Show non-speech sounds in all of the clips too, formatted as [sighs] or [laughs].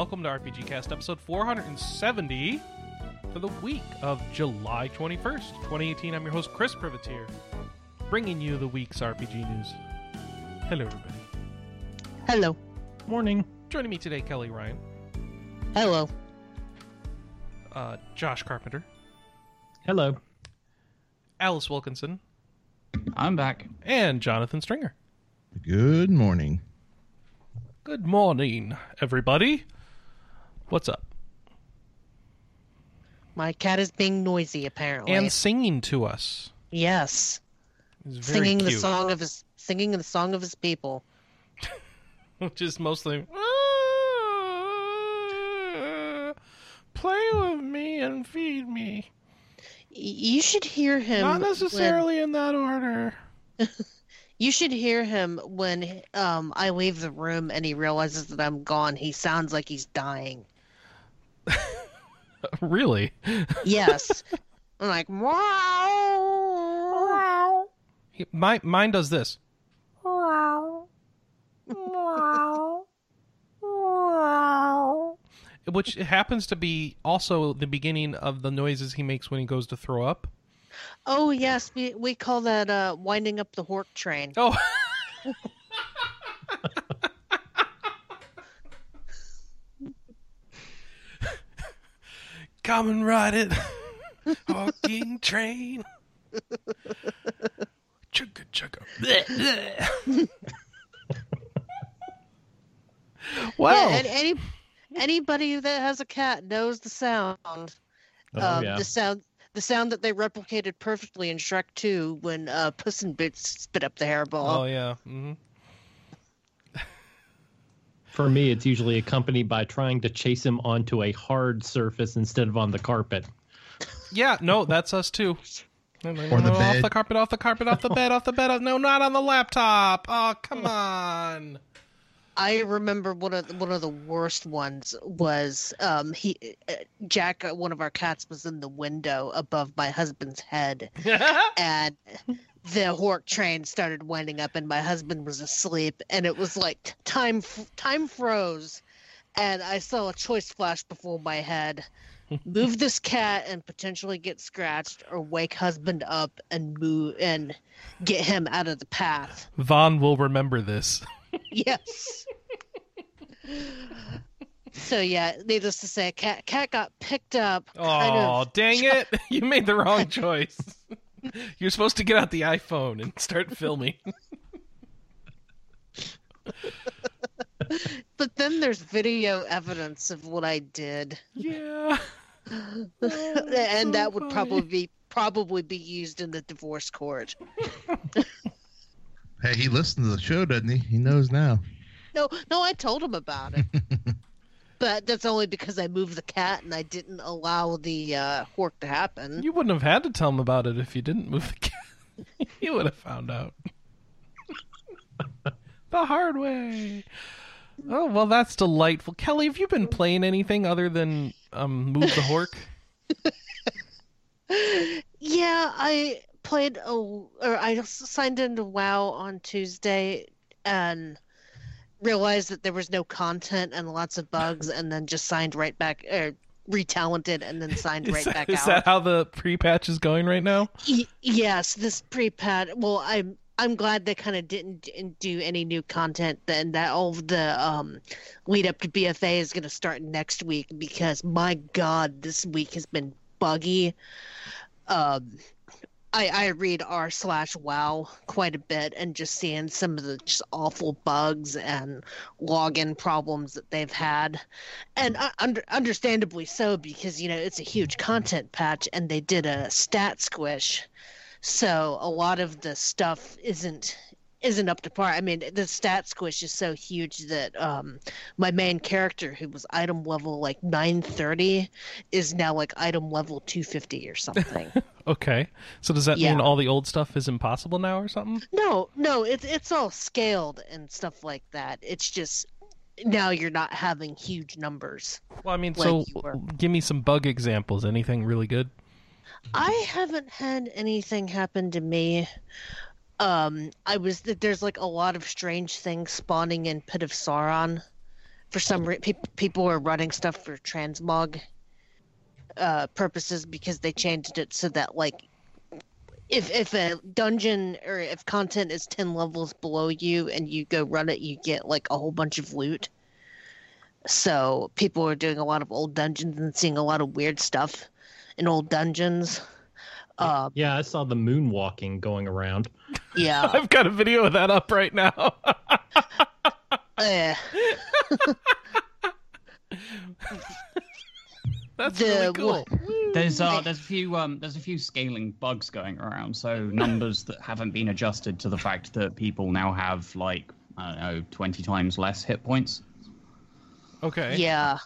welcome to RPG Cast episode 470 for the week of July 21st, 2018. I'm your host, Chris Privitere, bringing you the week's RPG news. Hello, everybody. Hello. Morning. Joining me today, Kelly Ryan, Hello. uh, Josh Carpenter, Hello. Alice Wilkinson, I'm back. and Jonathan Stringer. Good morning. Good morning, everybody. What's up? My cat is being noisy apparently. And singing to us. yes. Singing the song of his singing the song of his people. [laughs] which is mostly play with me and feed me. You should hear him Not when- necessarily in that order. [laughs] you should hear him when um I leave the room and he realizes that I'm gone. He sounds like he's dying. [laughs] Really? Yes. I'm [laughs] like wow. He- My, mine does this. Wow. Wow. wow. Which happens to be also the beginning of the noises he makes when he goes to throw up. Oh yes, we we call that uh winding up the hork train. Oh. [laughs] Come and ride it, [laughs] walking train. Chugga chugga. Bleh, bleh. wow. Yeah, and any anybody that has a cat knows the sound. Oh, um, yeah. the sound the sound that they replicated perfectly in Shrek 2 when uh, Puss in Boots spit up the hairball. oh yeah. hmm For me, it's usually accompanied by trying to chase him onto a hard surface instead of on the carpet. Yeah. No, that's us too. No, no, no, Or the no, off bed. the carpet, off the carpet, off the [laughs] bed, off the bed. No, not on the laptop. Oh, come on. I remember one of the, one of the worst ones was um, he uh, Jack, uh, one of our cats, was in the window above my husband's head, [laughs] and the hork train started winding up, and my husband was asleep, and it was like time time froze, and I saw a choice flash before my head. [laughs] Move this cat and potentially get scratched, or wake husband up and move and get him out of the path. Vaughn will remember this. [laughs] Yes. so yeah, needless to say, cat cat got picked up. kind Oh, of- dang it. [laughs] You made the wrong choice. You're supposed to get out the iPhone and start filming. But then there's video evidence of what I did, Yeah. [laughs] and that oh, would funny. probably be probably be used in the divorce court. Hey, he listens to the show, doesn't he? He knows now. No, no, I told him about it. [laughs] But that's only because I moved the cat and I didn't allow the uh, hork to happen. You wouldn't have had to tell him about it if you didn't move the cat. [laughs] he would have found out. [laughs] the hard way. Oh, well, that's delightful. Kelly, have you been playing anything other than um, Move the Hork? [laughs] Yeah, I played a or I signed into WoW on Tuesday and realized that there was no content and lots of bugs, and then just signed right back, er, retalented, and then signed right that, back is out. Is that how the pre patch is going right now? Y- yes, this pre-patch. Well, I'm I'm glad they kind of didn't, do any new content. Then that all of the um, lead up to BFA is going to start next week because my God, this week has been buggy. Um, I I read r slash wow quite a bit and just seeing some of the just awful bugs and login problems that they've had, and uh, under, understandably so because you know it's a huge content patch and they did a stat squish, so a lot of the stuff isn't isn't up to par. I mean, the stat squish is so huge that um, my main character, who was item level like 930, is now like item level 250 or something. [laughs] Okay. So does that mean all the old stuff is impossible now or something? no, no, it's it's all scaled and stuff like that. It's just now you're not having huge numbers. Well, I mean, Like so give me some bug examples. Anything really good? I haven't had anything happen to me. Um, I was there's like a lot of strange things spawning in Pit of Saron. For some re- pe- people are running stuff for transmog uh, purposes because they changed it so that like if if a dungeon or if content is 10 levels below you and you go run it you get like a whole bunch of loot. So people are doing a lot of old dungeons and seeing a lot of weird stuff in old dungeons. Uh, Yeah, I saw the moonwalking going around. Yeah [laughs] I've got a video of that up right now. [laughs] Eh. [laughs] That's The really cool. There's uh, there's a few um, there's a few scaling bugs going around. So numbers that haven't been adjusted to the fact that people now have like I don't know, twenty times less hit points. Okay. yeah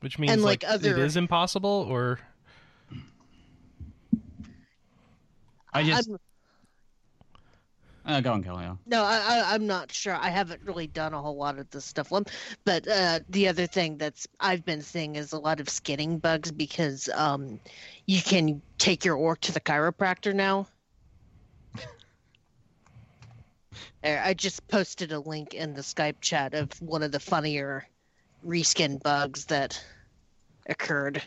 Which means And, like, like, other- it is impossible, or I just I'm- uh, go on, Kelly. yeah. No, I, I, I'm not sure. I haven't really done a whole lot of this stuff. But uh, the other thing that's I've been seeing is a lot of skinning bugs because um, you can take your orc to the chiropractor now. [laughs] I just posted a link in the Skype chat of one of the funnier reskin bugs that occurred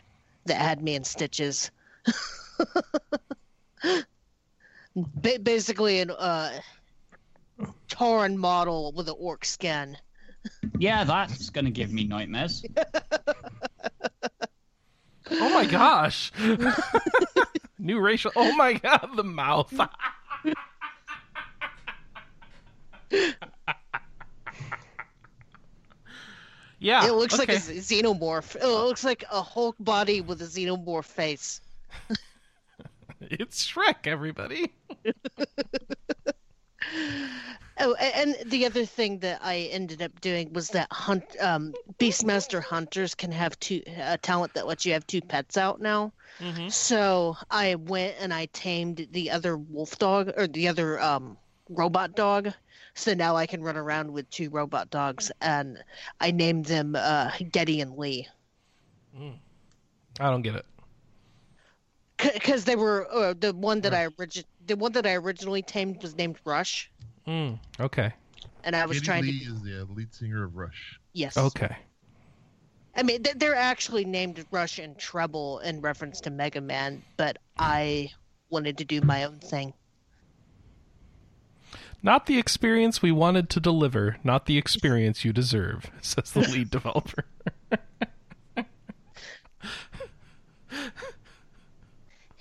that had me in stitches. [laughs] Ba- basically, an uh, Tauren model with an orc skin. Yeah, that's gonna give me nightmares. [laughs] oh my gosh, [laughs] new racial. Oh my god, the mouth. [laughs] yeah, it looks okay. like a xenomorph. It looks like a Hulk body with a xenomorph face. [laughs] it's Shrek. Everybody. [laughs] Oh, and the other thing that I ended up doing was that hunt um, Beastmaster hunters can have two a talent that lets you have two pets out now. Mhm. So I went and I tamed the other wolf dog or the other um, robot dog. So now I can run around with two robot dogs, and I named them uh, Geddy and Lee I don't get it. Because they were uh, the one that I origi- the one that I originally tamed was named Rush, Mm, okay. and I was Geddy trying Lee to is the lead singer of Rush. yes Okay. I mean, th- they're actually named Rush and Treble in reference to Mega Man, but I wanted to do my own thing. Not the experience we wanted to deliver, not the experience you deserve, says the lead [laughs] developer. [laughs]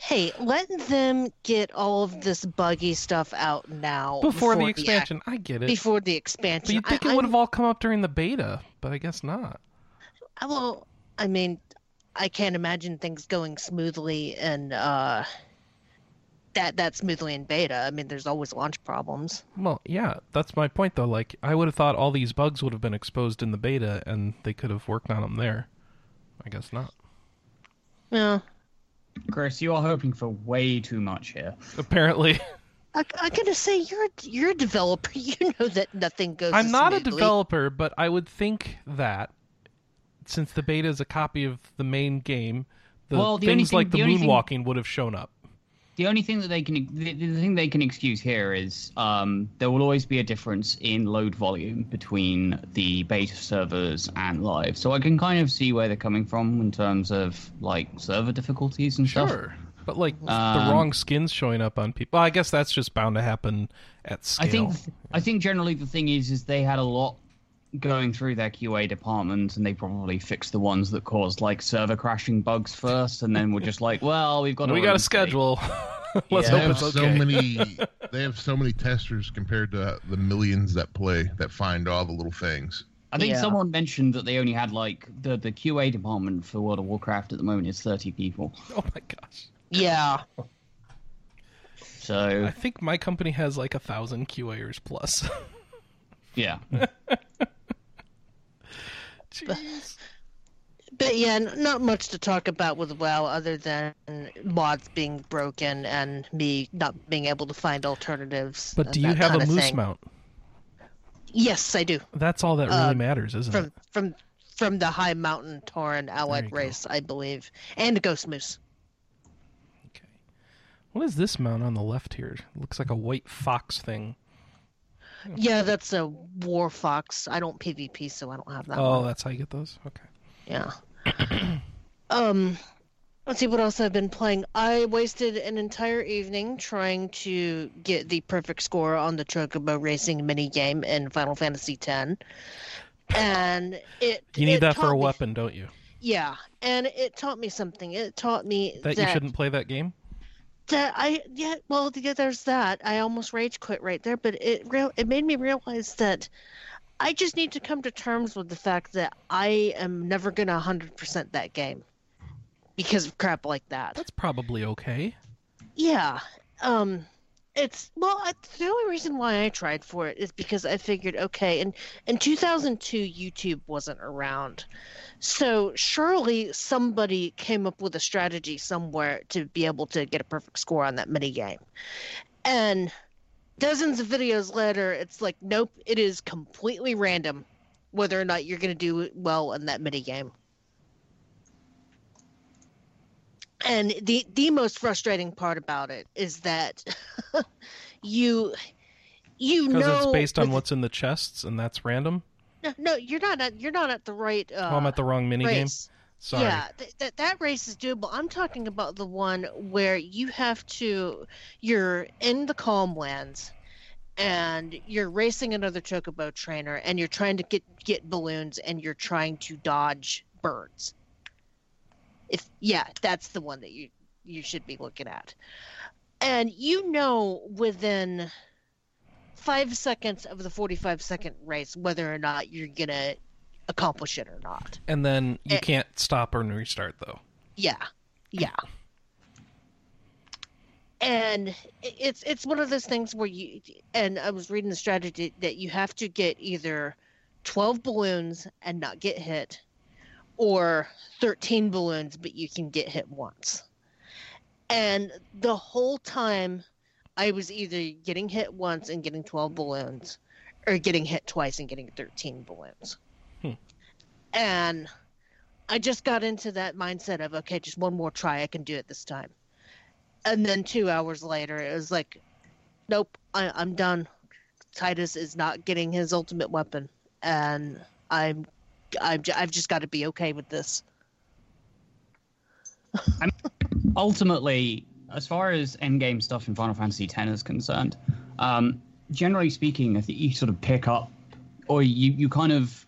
Hey, let them get all of this buggy stuff out now Before the ac- expansion, I get it. before the expansion. But you'd think I, it would have all come up during the beta, but I guess not. I- Well, I mean, I can't imagine things going smoothly and uh, that that smoothly in beta. I mean, there's always launch problems. Well, yeah, that's my point though. Like, I would have thought all these bugs would have been exposed in the beta, and they could have worked on them there. I guess not. Yeah, Chris, you are hoping for way too much here. Apparently, I, I gotta say, you're a, you're a developer. [laughs] You know that nothing goes. I'm not a developer, but I would think that since the beta is a copy of the main game, the Well, the only things thing- like the, the only thing- moonwalking would have shown up. The only thing that they can the, the thing they can excuse here is um, there will always be a difference in load volume between the beta servers and live. So I can kind of see where they're coming from in terms of like server difficulties and stuff. Sure. But like the Um, wrong skins showing up on people. Well, I guess that's just bound to happen at scale. I think I think generally the thing is is they had a lot going through their QA department and they probably fixed the ones that caused like server crashing bugs first and then we're just like, well, we've got we got a schedule. [laughs] Let's Yeah. They hope have it's so many. [laughs] They have so many testers compared to the millions that play that find all the little things. I think Yeah. someone mentioned that they only had like the the QA department for World of Warcraft at the moment is 30 people. Oh my gosh. Yeah, So I think my company has like a thousand QAers plus. [laughs] yeah. Jeez. but yeah, not much to talk about with WoW other than mods being broken and me not being able to find alternatives. But do you have a moose thing. mount? Yes, I do. That's all that really Uh, matters, isn't From it? from from the High Mountain Tauren There allied you go. race, I believe, and Ghost Moose. Okay. What is this mount on the left here? looks like a white fox thing. Yeah, that's a War Fox. I don't PvP, so I don't have that. Oh, one. that's how you get those. Okay. Yeah. [clears throat] um, let's see what else I've been playing. I wasted an entire evening trying to get the perfect score on the Chocobo Racing mini game in Final Fantasy X, and it. You need it that for a me- weapon, don't you? Yeah, and it taught me something. It taught me That, you shouldn't play that game. That I yeah well yeah there's that I almost rage quit right there but it real it made me realize that I just need to come to terms with the fact that I am never gonna hundred percent that game because of crap like that That's probably okay. yeah um it's well I, the only reason why I tried for it is because I figured okay in in 2002 YouTube wasn't around so surely somebody came up with a strategy somewhere to be able to get a perfect score on that mini game. And dozens of videos later, it's like, nope, it is completely random whether or not you're going to do well in that mini game. And the the most frustrating part about it is that [laughs] [laughs] you you Because know it's based on what's in the chests, and that's random. no, no you're not at you're not at the right uh, oh, I'm at the wrong mini game. Sorry. Yeah, th- th- that race is doable. I'm talking about the one where you have to, you're in the calm lands, and you're racing another chocobo trainer, and you're trying to get get balloons, and you're trying to dodge birds. If yeah, that's the one that you you should be looking at, and you know within five seconds of the 45 second race whether or not you're gonna accomplish it or not. And then you Eh. can't stop or restart though. Yeah, yeah. And it's it's one of those things where you and I was reading the strategy that you have to get either twelve balloons and not get hit, or thirteen balloons but you can get hit once. And the whole time, I was either getting hit once and getting twelve balloons, or getting hit twice and getting thirteen balloons. Hmm. And I just got into that mindset of okay, just one more try, I can do it this time. And then two hours later, it was like, nope, I, I'm done. Tidus is not getting his ultimate weapon, and I'm, I'm, I've just got to be okay with this. Ultimately, as far as endgame stuff in Final Fantasy X is concerned, um, generally speaking, I think you sort of pick up, or you, you kind of,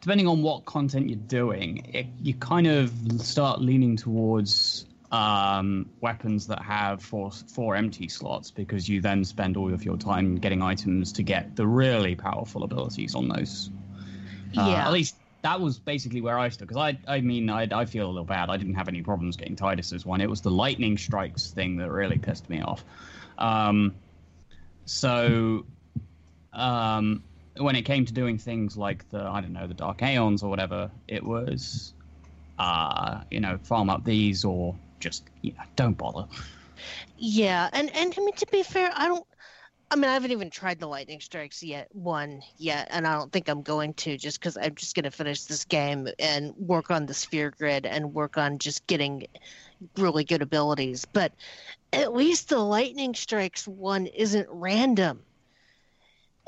depending on what content you're doing, it, you kind of start leaning towards um, weapons that have four, four empty slots because you then spend all of your time getting items to get the really powerful abilities on those. Uh, yeah, At least that was basically where I stood. Because I, I mean, I, I feel a little bad. I didn't have any problems getting Tidus's one. It was the lightning strikes thing that really pissed me off. Um, so, um, when it came to doing things like the, I don't know, the Dark Aeons or whatever, it was, uh, you know, farm up these or just, yeah, don't bother. yeah, and and I mean to be fair, I don't. I mean, I haven't even tried the lightning strikes yet, one yet, and I don't think I'm going to, just because I'm just going to finish this game and work on the sphere grid and work on just getting really good abilities. But at least the lightning strikes one isn't random.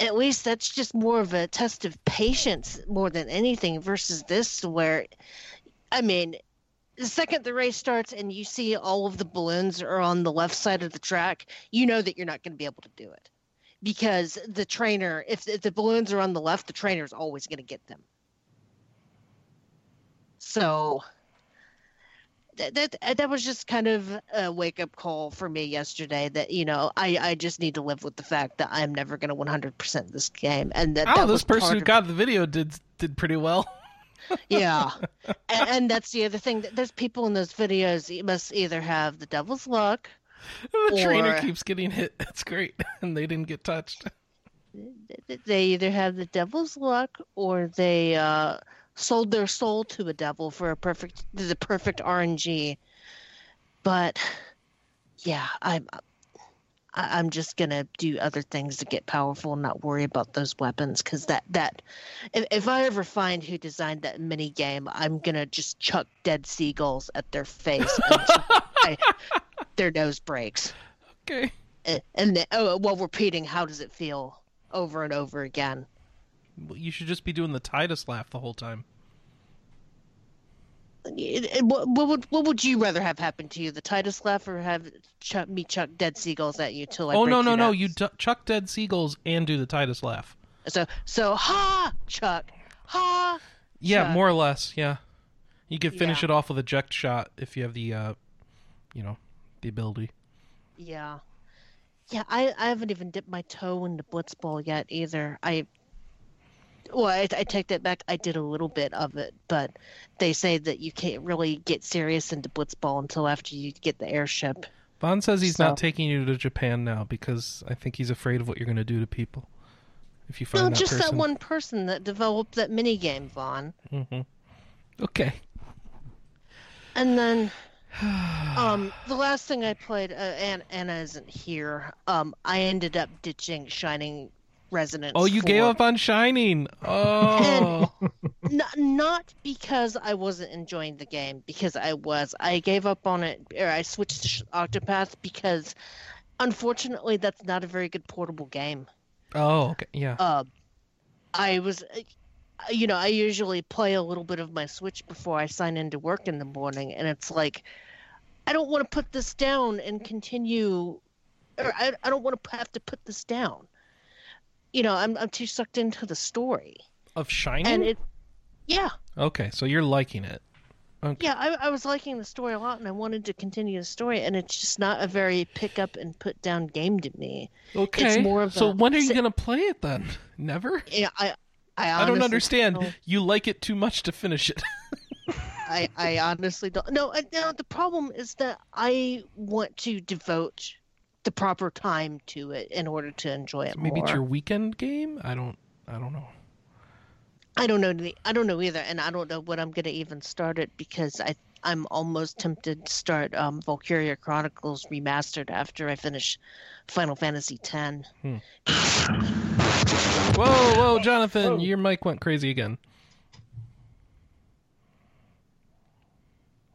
At least that's just more of a test of patience more than anything versus this, where, I mean, the second the race starts and you see all of the balloons are on the left side of the track, you know that you're not going to be able to do it because the trainer, if, if the balloons are on the left, the trainer is always going to get them. So that, that uh, that was just kind of a wake up call for me yesterday. That you know, I I just need to live with the fact that I'm never going to 100% this game, and that Oh, that this was person who got the video did did pretty well. [laughs] yeah and, and that's the other thing there's people in those videos you must either have the devil's luck the trainer keeps getting hit. That's great, [laughs] and they didn't get touched. they either have the devil's luck or they uh sold their soul to a devil for a perfect the perfect rng but yeah i'm I- i'm just gonna do other things to get powerful and not worry about those weapons because that that if, if i ever find who designed that mini game i'm gonna just chuck dead seagulls at their face [laughs] until I- their nose breaks Okay. and, and then, oh, while repeating how does it feel over and over again. You should just be doing the Tidus laugh the whole time. What, what would what would you rather have happen to you, the Tidus laugh, or have chuck, me chuck dead seagulls at you till I oh no no no! You chuck dead seagulls and do the Tidus laugh. So so ha Chuck ha. Yeah, Chuck. more or less. Yeah, you could finish Yeah. it off with a Jecht shot if you have the, uh, you know, the ability. Yeah, yeah. I I haven't even dipped my toe into Blitzball yet either. I well, I, I take that back. I did a little bit of it, but they say that you can't really get serious into Blitzball until after you get the airship. Vaughn says he's not taking you to Japan now because I think he's afraid of what you're going to do to people if you find No, that just person. that one person that developed that mini game, Vaughn. hmm Okay. And then, [sighs] um, the last thing I played, uh, Anna, Anna isn't here. Um, I ended up ditching Shining Resonance. Oh, you gave up on Shining. Oh. [laughs] N- not because I wasn't enjoying the game, because I was. I gave up on it, or I switched to Octopath because, unfortunately, that's not a very good portable game. oh, okay. Yeah. Uh, I was, uh, you know, I usually play a little bit of my Switch before I sign into work in the morning, and it's like, I don't want to put this down and continue, or I, I don't want to have to put this down. You know, I'm I'm too sucked into the story, Of Shining? and it, yeah, okay, so you're liking it. Okay. yeah, I, I was liking the story a lot, and I wanted to continue the story, and it's just not a very pick up and put down game to me. Okay. it's more of so a- when are you going to play it then? Never? Yeah, I, I, I don't understand. don't- You like it too much to finish it. [laughs] I, I honestly don't. No, uh, I- no. The problem is that I want to devote the proper time to it in order to enjoy it Maybe more. it's your weekend game? I don't I don't know. I don't know. the- I don't know either, and I don't know when I'm gonna even start it because I I'm almost tempted to start um, Valkyria Chronicles remastered after I finish Final Fantasy X. Whoa, whoa, Jonathan, your mic went crazy again.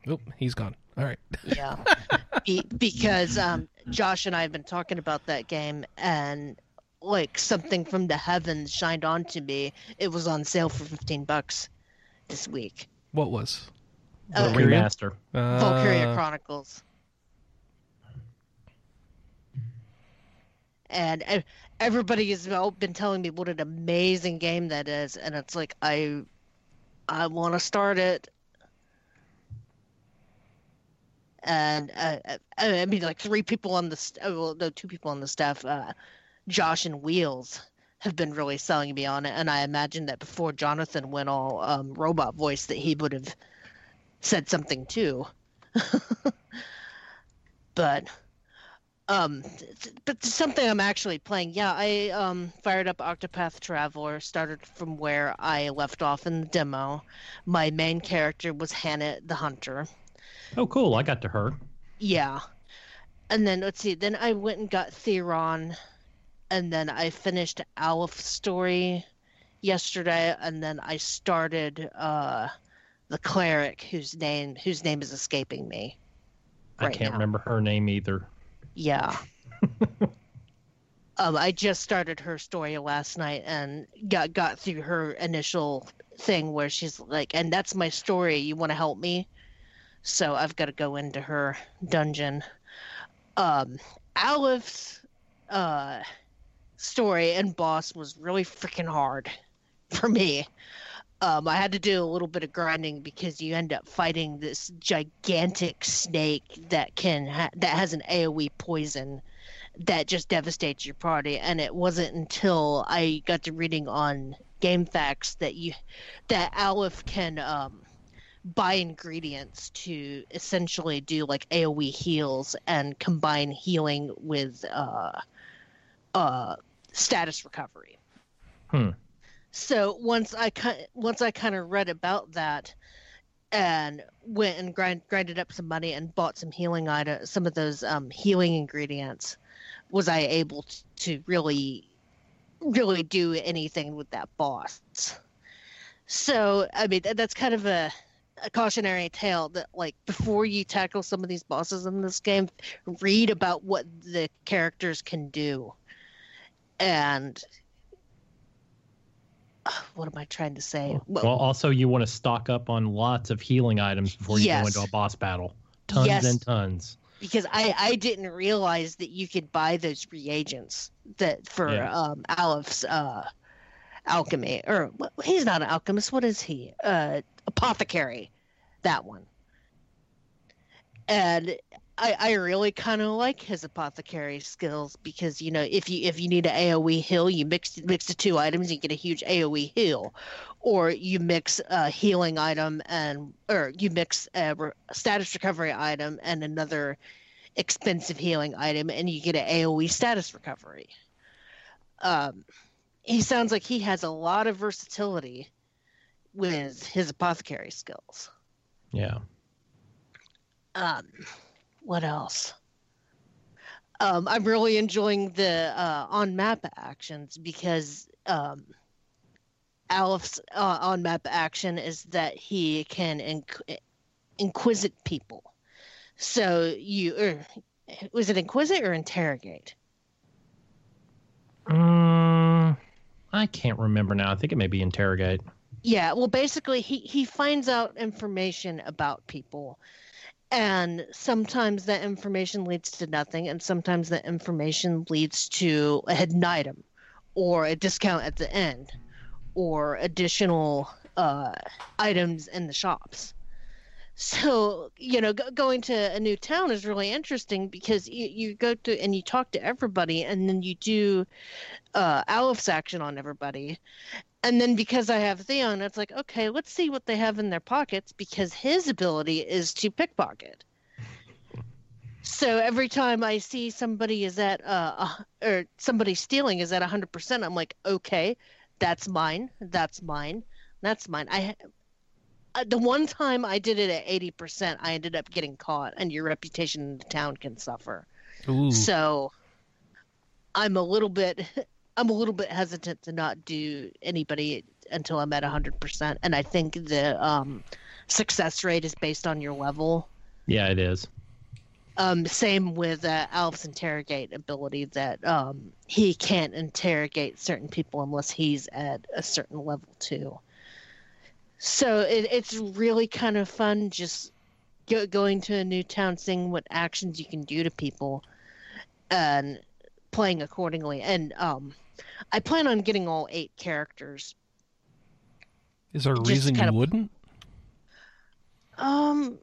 Oh, he's gone. All right. Yeah, [laughs] Be, because um, Josh and I have been talking about that game, and like something from the heavens shined onto me. It was on sale for fifteen bucks this week. What was? The Uh, Valkyria? remaster. Uh, Valkyria Chronicles. And everybody has been telling me what an amazing game that is, and it's like I, I want to start it. And uh, uh, I mean, like three people on the st- uh, well, no, two people on the staff, uh, Josh and Wheels, have been really selling me on it. And I imagine that before Jonathan went all um, robot voice, that he would have said something too. [laughs] but um but something I'm actually playing. Yeah, I um fired up Octopath Traveler, started from where I left off in the demo. My main character was H'aanit the Hunter. Oh, cool. I got to her. Yeah. And then let's see, then I went and got Therion and then I finished Alfyn story yesterday and then I started uh the cleric whose name whose name is escaping me. I can't now. remember her name either. Yeah. [laughs] um, I just started her story last night and got got through her initial thing where she's like, "And that's my story. You want to help me?" So I've got to go into her dungeon. Um, Alfyn's uh, story and boss was really freaking hard for me. Um, I had to do a little bit of grinding because you end up fighting this gigantic snake that can ha- that has an AOE poison that just devastates your party. And it wasn't until I got to reading on GameFAQs that you that Alfyn can um, buy ingredients to essentially do like AOE heals and combine healing with uh, uh, status recovery. Hmm. So once I ki- once I kind of read about that and went and grind, grinded up some money and bought some healing items, some of those um, healing ingredients, was I able to really, really do anything with that boss? So I mean that's kind of a, a cautionary tale that like before you tackle some of these bosses in this game, read about what the characters can do, and what am I trying to say? Well, also you want to stock up on lots of healing items before you Yes. go into a boss battle. Tons Yes. and tons. because I I didn't realize that you could buy those reagents that for Yeah. um Alfyn's uh alchemy or he's not an alchemist. What is he? Uh, apothecary, that one. And I I really kind of like his apothecary skills because you know if you if you need an AOE heal, you mix mix the two items, you get a huge AOE heal, or you mix a healing item and or you mix a status recovery item and another expensive healing item, and you get an AOE status recovery. Um, he sounds like he has a lot of versatility with his apothecary skills. Yeah. Um, what else? Um, I'm really enjoying the uh, on map actions because um, Alfyn's uh, on map action is that he can inqu- inquisit people. So you, or was it inquisit or interrogate? Mm, I can't remember now. I think it may be interrogate. Yeah, well, basically, he he finds out information about people, and sometimes that information leads to nothing, and sometimes that information leads to a hidden item, or a discount at the end, or additional uh, items in the shops. So you know, go, going to a new town is really interesting because you, you go to and you talk to everybody, and then you do uh, Alfyn's action on everybody, and then because I have Therion, it's like, okay, let's see what they have in their pockets because his ability is to pickpocket. So every time I see somebody is at uh or somebody stealing is at 100%, I'm like, okay, that's mine, that's mine, that's mine. I the one time I did it at 80%, I ended up getting caught and your reputation in the town can suffer. Ooh. So I'm a little bit [laughs] I'm a little bit hesitant to not do anybody until I'm at 100% and I think the um success rate is based on your level. Yeah, it is. Um same with uh, Alf's interrogate ability that um he can't interrogate certain people unless he's at a certain level too. So it, it's really kind of fun just go, going to a new town, seeing what actions you can do to people, and playing accordingly. And um, I plan on getting all eight characters. Is there a just reason you kinda- wouldn't? Um,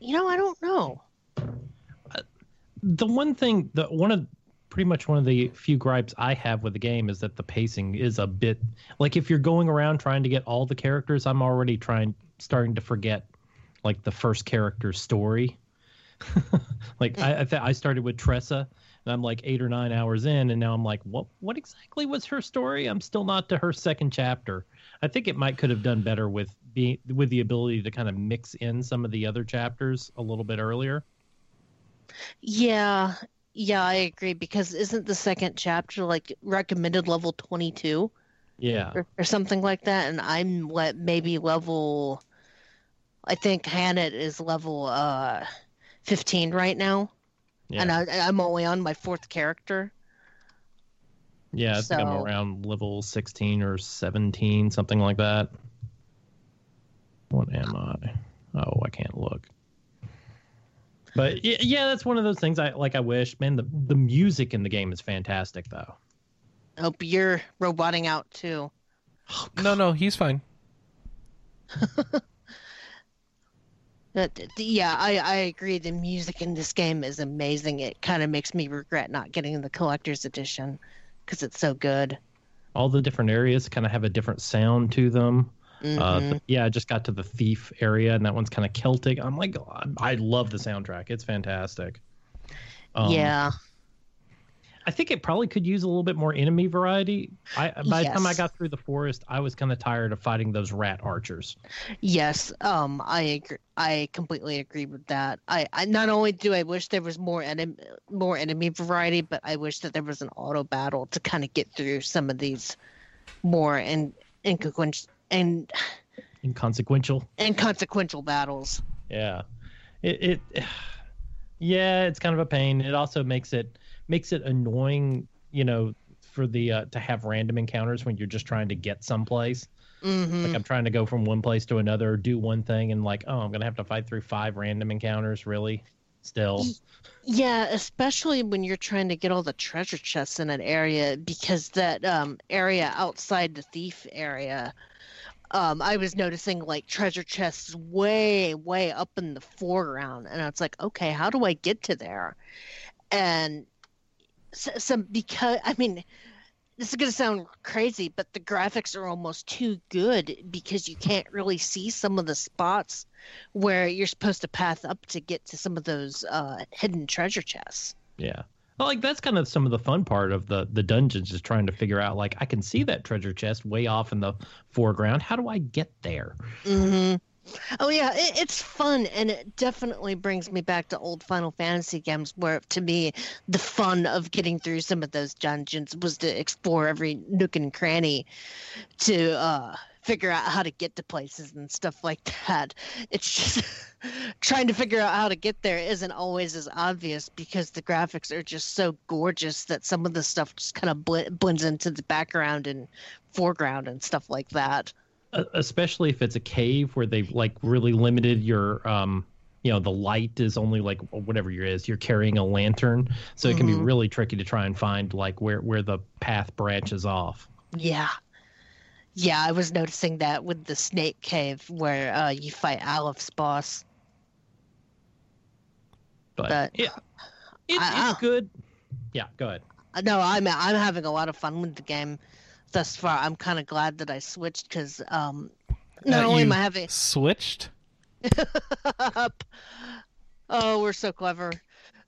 you know, I don't know. The one thing, the one of pretty much one of the few gripes I have with the game is that the pacing is a bit like if you're going around trying to get all the characters, I'm already trying starting to forget like the first character's story. [laughs] like I I, th- I started with Tressa and I'm like eight or nine hours in, and now I'm like, what what exactly was her story? I'm still not to her second chapter. I think it might could have done better with being with the ability to kind of mix in some of the other chapters a little bit earlier. Yeah, yeah, I agree. Because isn't the second chapter like recommended level twenty two Yeah. or, or something like that? And I'm let maybe level. I think H'aanit is level uh, fifteen right now, Yeah. and I, I'm only on my fourth character. Yeah, I think I'm around level 16 or 17, something like that. What am I? Oh, I can't look. But y- yeah, that's one of those things I like. I wish, man. The the music in the game is fantastic, though. Oh, Hope you're roboting out too. Oh, no, no, he's fine. [laughs] But, yeah, I, I agree. The music in this game is amazing. It kind of makes me regret not getting the collector's edition because it's so good. All the different areas kind of have a different sound to them. Uh, Mhm. th- yeah, I just got to the thief area, and that one's kind of Celtic. I'm like, I love the soundtrack. It's fantastic. Um, yeah, I think it probably could use a little bit more enemy variety. I by the time I got through the forest, I was kind of tired of fighting those rat archers. yes. Um, I agree. I completely agree with that. I, I not only do I wish there was more enemy, more enemy variety, but I wish that there was an auto battle to kind of get through some of these more and inconsequential and Inconsequential. inconsequential battles. Yeah. It, it yeah, it's kind of a pain. It also makes it makes it annoying, you know, for the uh, to have random encounters when you're just trying to get someplace. hmm Like I'm trying to go from one place to another, do one thing, and like, oh, I'm gonna have to fight through five random encounters. Really? Still? Yeah, especially when you're trying to get all the treasure chests in an area because that um area outside the thief area um I was noticing like treasure chests way way up in the foreground and it's like okay, how do I get to there? And some because I mean this is going to sound crazy, but the graphics are almost too good because you can't really see some of the spots where you're supposed to path up to get to some of those uh, hidden treasure chests. Yeah. Well, like that's kind of some of the fun part of the the dungeons is trying to figure out like I can see that treasure chest way off in the foreground. How do I get there? hmm Oh yeah, it, it's fun, and it definitely brings me back to old Final Fantasy games, where to me the fun of getting through some of those dungeons was to explore every nook and cranny, to uh, figure out how to get to places and stuff like that. It's just [laughs] trying to figure out how to get there isn't always as obvious because the graphics are just so gorgeous that some of the stuff just kind of bl- blends into the background and foreground and stuff like that. Especially if it's a cave where they've like really limited your um you know the light is only like whatever you is you're carrying a lantern so it can be Mhm. really tricky to try and find like where where the path branches off Yeah. Yeah, I was noticing that with the snake cave where uh, you fight Alfyn's boss. but, But- it, it, I- it's good yeah go ahead No, I'm I'm having a lot of fun with the game thus far. I'm kind of glad that I switched because um, not Uh, only am I having Switched? [laughs] oh, we're so clever,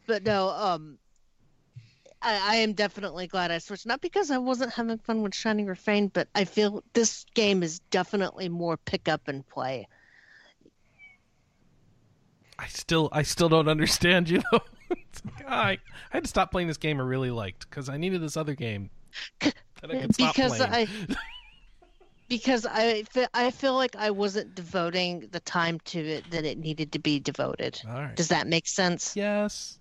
but no, um, I, I am definitely glad I switched. Not because I wasn't having fun with Shining Refrain, but I feel this game is definitely more pick up and play. I still I still don't understand you [laughs] though. I, I had to stop playing this game I really liked because I needed this other game that I could stop because playing. I because I I feel like I wasn't devoting the time to it that it needed to be devoted. All right. Does that make sense? Yes.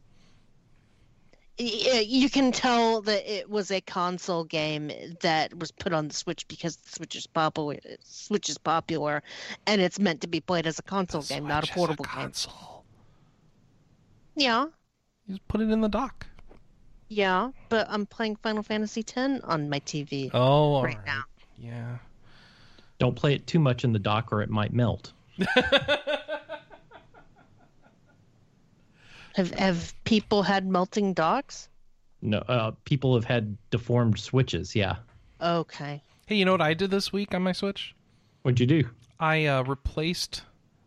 You can tell that it was a console game that was put on the Switch because the Switch is popular. Switch is popular, and it's meant to be played as a console The game, not a Switch portable game. console. Yeah, You just put it in the dock. Yeah, but I'm playing Final Fantasy X on my TV. Oh, all Right right. now. Yeah. don't play it too much in the dock or it might melt [laughs] Have have people had melting docks? no uh people have had deformed switches yeah Okay. Hey, you know what I did this week on my Switch? what'd you do I uh, replaced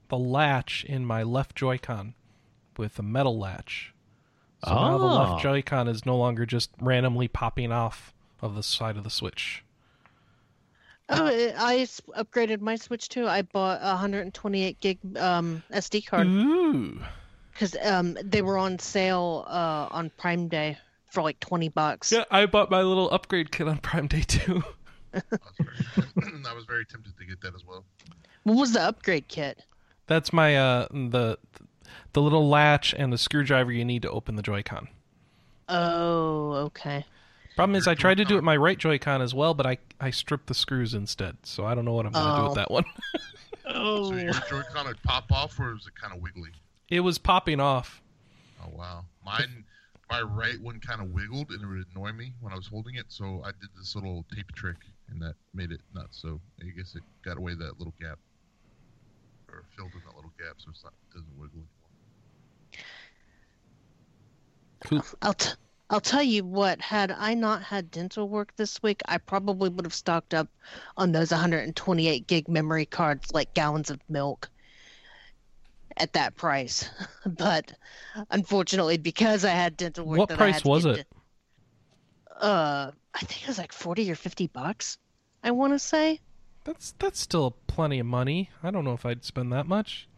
the latch in my left Joy-Con with a metal latch. So now the Oh. left Joy-Con is no longer just randomly popping off of the side of the Switch. Oh, I upgraded my Switch too. I bought a 128 gig um, SD card Ooh. because um, they were on sale uh, on Prime Day for like 20 bucks. Yeah, I bought my little upgrade kit on Prime Day too. [laughs] I was, very, [clears throat] I was very tempted to get that as well. What was the upgrade kit? That's my uh the the little latch and the screwdriver you need to open the Joy-Con. Oh, okay. Problem is, I tried to do it my right Joy-Con as well, but I I stripped the screws instead. So I don't know what I'm gonna do Oh. with that one. [laughs] oh So your Joy-Con would pop off, or was it kind of wiggly? it was popping off. Oh wow, mine, my right one kind of wiggled, and it would annoy me when I was holding it. So I did this little tape trick, and that made it not so. I guess it got away that little gap, or filled in that little gap, so it's not it doesn't wiggle anymore. I'll t- I'll tell you what. Had I not had dental work this week, I probably would have stocked up on those 128 gig memory cards like gallons of milk at that price. [laughs] But unfortunately, because I had dental work, What that I price was it? to- uh, I think it was like 40 or 50 bucks. I want to say. That's that's still plenty of money. I don't know if I'd spend that much.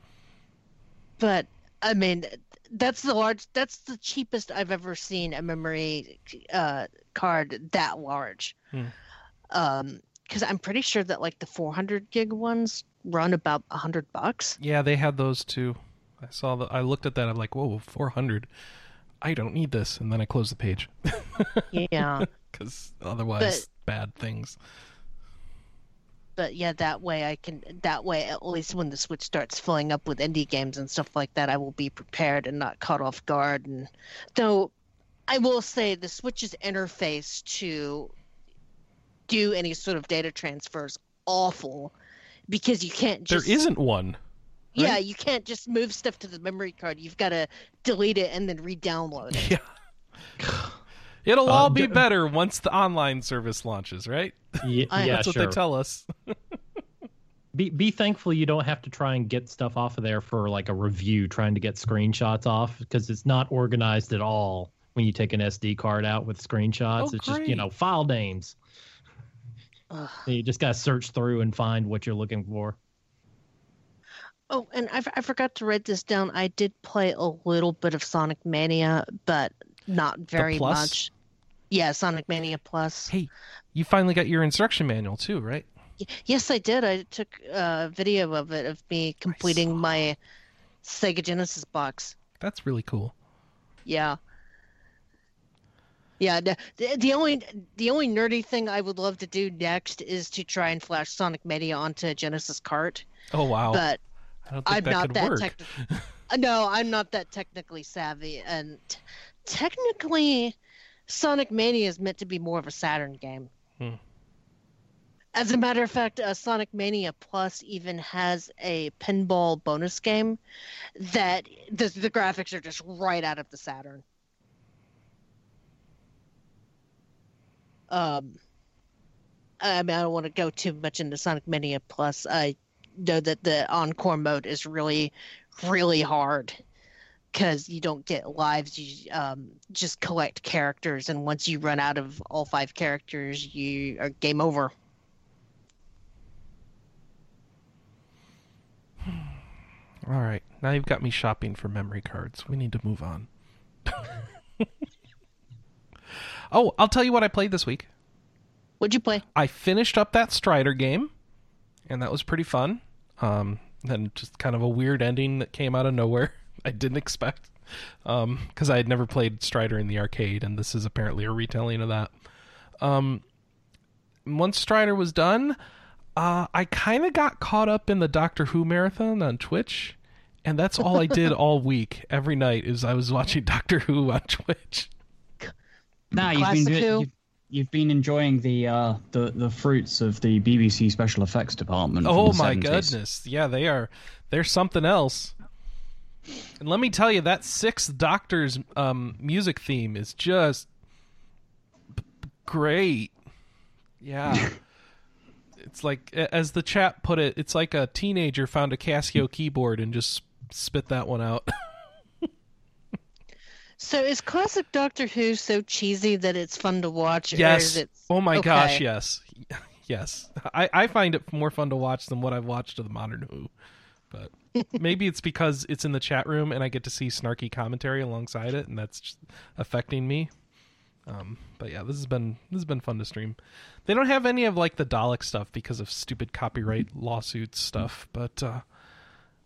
but I mean, that's the large. That's the cheapest I've ever seen a memory uh, card that large. Hmm. Um, because I'm pretty sure that like the 400 gig ones run about a hundred bucks. Yeah, they had those too. I saw that. I looked at that. I'm like, whoa, 400. I don't need this, and then I closed the page [laughs] Yeah. [laughs] because otherwise, But- bad things. But yeah, that way I can. That way, at least when the Switch starts filling up with indie games and stuff like that, I will be prepared and not caught off guard. And though, I will say the Switch's interface to do any sort of data transfer is awful because you can't just. there isn't one. Yeah, you can't just move stuff to the memory card. You've got to delete it and then re-download it. Yeah. [laughs] It'll Uh, all be d- better once the online service launches, right? Ye- [laughs] I- yeah, That's what sure. they tell us. [laughs] be be thankful you don't have to try and get stuff off of there for like a review trying to get screenshots off because it's not organized at all when you take an SD card out with screenshots. Oh, it's just you know file names. Ugh. You just got to search through and find what you're looking for. Oh, and I, I forgot to write this down. I did play a little bit of Sonic Mania, but not very much. Yeah, Sonic Mania Plus. Hey, you finally got your instruction manual too, right? Yes, I did. I took a video of it of me completing my Sega Genesis box. That's really cool. Yeah. Yeah, the, the only the only nerdy thing I would love to do next is to try and flash Sonic Mania onto a Genesis cart, Oh wow! but I don't think I'm that not that work. technical. [laughs] Uh, no, I'm not that technically savvy, and t- technically, Sonic Mania is meant to be more of a Saturn game. Hmm. As a matter of fact, uh, Sonic Mania Plus even has a pinball bonus game that the, the graphics are just right out of the Saturn. Um, I mean, I don't want to go too much into Sonic Mania Plus. I know that the encore mode is really, really hard because you don't get lives. You um, just collect characters, and once you run out of all five characters, you are game over. [sighs] All right, now you've got me shopping for memory cards. We need to move on. [laughs] oh, I'll tell you what I played this week. What'd you play? I finished up that Strider game, and that was pretty fun. Um, then just kind of a weird ending that came out of nowhere. [laughs] I didn't expect because I had never played Strider in the arcade, and this is apparently a retelling of that. Um, once Strider was done, uh, I kind of got caught up in the Doctor Who marathon on Twitch, and that's all I did [laughs] all week. Every night is I was watching [laughs] Doctor Who on Twitch. Now you've Classic been doing, you've, you've been enjoying the uh, the the fruits of the BBC special effects department. Oh my 70s. goodness. Yeah, they are they're something else. And let me tell you that Sixth Doctor's um, music theme is just b- great. Yeah. [laughs] it's like as the chat put it, it's like a teenager found a Casio keyboard and just spit that one out. [laughs] So is classic Doctor Who so cheesy that it's fun to watch? Or yes. is it... Oh my gosh, yes. [laughs] Yes. I, I find it more fun to watch than what I've watched of the modern Who. But [laughs] maybe it's because it's in the chat room and I get to see snarky commentary alongside it and that's affecting me. Um, but yeah, this has been this has been fun to stream. They don't have any of like the Dalek stuff because of stupid copyright lawsuits stuff, but uh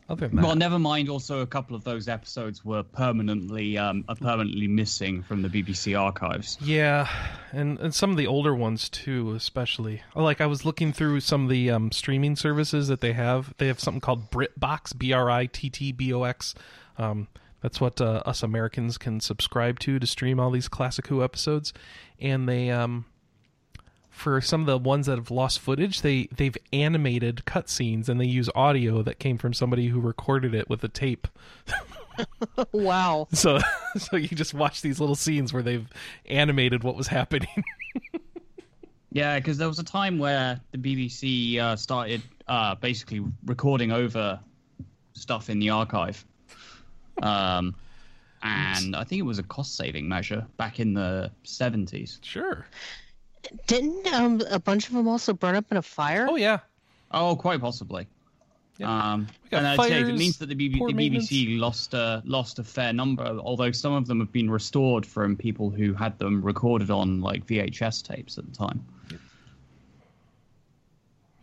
other than that, Well, never mind. Also, a couple of those episodes were permanently um, are permanently missing from the BBC archives. Yeah, and, and some of the older ones too, especially. Like I was looking through some of the um, streaming services that they have. They have something called BritBox, B R I T T B O X. Um, that's what uh, us Americans can subscribe to to stream all these classic Who episodes. And they, um, for some of the ones that have lost footage, they they've animated cutscenes and they use audio that came from somebody who recorded it with a tape. [laughs] Wow. So [laughs] so you just watch these little scenes where they've animated what was happening. [laughs] Yeah, because there was a time where the BBC uh, started uh, basically recording over stuff in the archive. Um, and I think it was a cost saving measure back in the 70s. sure. Didn't um, a bunch of them also burn up in a fire? Oh yeah. Oh, quite possibly. Yeah. Um, We got and I'd say it means that the, BB- the. BBC lost a lost a fair number, although some of them have been restored from people who had them recorded on like VHS tapes at the time.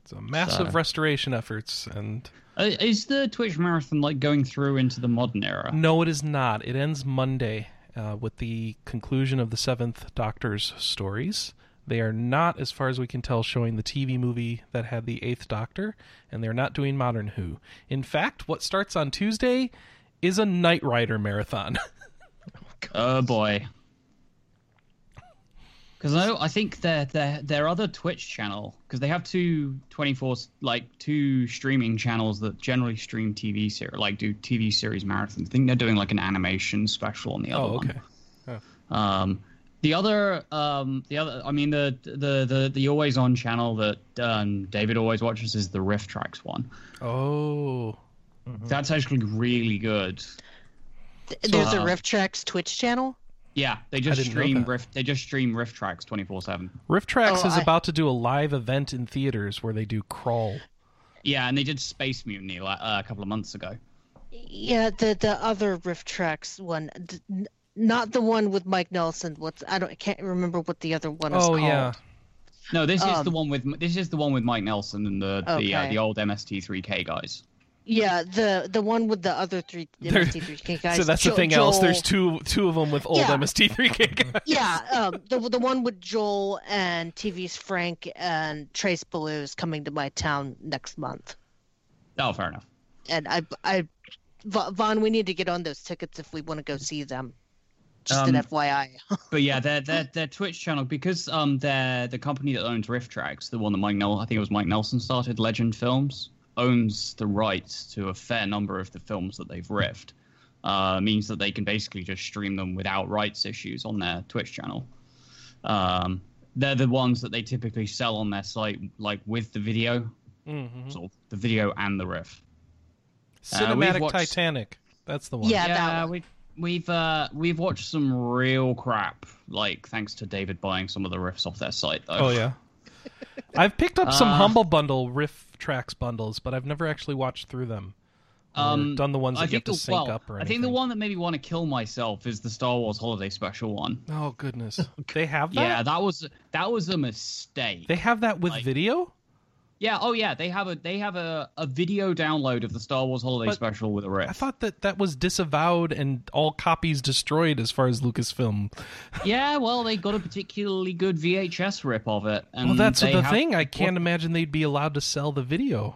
It's a massive So- restoration efforts and Uh, is the Twitch marathon like going through into the modern era? no it is not. It ends Monday uh, with the conclusion of the Seventh Doctor's stories. They are not, as far as we can tell, showing the TV movie that had the Eighth Doctor, and they're not doing Modern Who. In fact, what starts on Tuesday is a Knight Rider marathon. [laughs] Oh boy. Because I, I think their their their other Twitch channel because they have two 24 like two streaming channels that generally stream TV series like do TV series marathons. I think they're doing like an animation special on the other oh, one. okay. Um, the other, um, the other, I mean, the the the the always on channel that um, David always watches is the RiffTrax one. Oh, That's actually really good. Th- There's a uh, Rift Tracks Twitch channel. Yeah, they just stream that. Riff. They just stream RiffTrax twenty four seven. RiffTrax Oh, is I- about to do a live event in theaters where they do Krull. Yeah, and they did Space Mutiny like, uh, a couple of months ago. Yeah, the the other RiffTrax one, d- n- not the one with Mike Nelson. What's I don't I can't remember what the other one is Oh called. yeah, No, this is Um, the one with this is the one with Mike Nelson and the the uh, the old MST3K guys. Yeah, the the one with the other three [laughs] There- MST3K guys. so that's Jo- the thing else. There's two two of them with old Yeah. MST3K. guys. [laughs] Yeah, um, the the one with Joel and TV's Frank and Trace Beaulieu is coming to my town next month, Oh, fair enough. and I I Va- Vaughn, we need to get on those tickets if we want to go see them. Just an Um, FYI. [laughs] But yeah, their their their Twitch channel because um they're the company that owns RiffTrax, the one that Mike Nel I think it was Mike Nelson started, Legend Films, owns the rights to a fair number of the films that they've riffed. Uh, means that they can basically just stream them without rights issues on their Twitch channel. Um, they're the ones that they typically sell on their site, like with the video, Mhm. sort of the video and the riff. Uh, Cinematic watched- Titanic. That's the one. Yeah, that yeah, one. we we've uh we've watched some real crap. Like thanks to David buying some of the riffs off their site though. Oh yeah. [laughs] I've picked up some Uh, Humble Bundle Riff Tracks bundles, but I've never actually watched through them. Um, done the ones I that you have think to the, sync well, up or I think the one that made me want to kill myself is the Star Wars Holiday Special one. Oh goodness, [laughs] they have that. Yeah, that was that was a mistake. They have that with Like- video. Yeah, oh yeah, they have a they have a, a video download of the Star Wars Holiday But Special with a riff. I thought that that was disavowed and all copies destroyed as far as Lucasfilm. Yeah, well, they got a particularly good VHS rip of it. And Well, that's the have- thing. I can't imagine they'd be allowed to sell the video.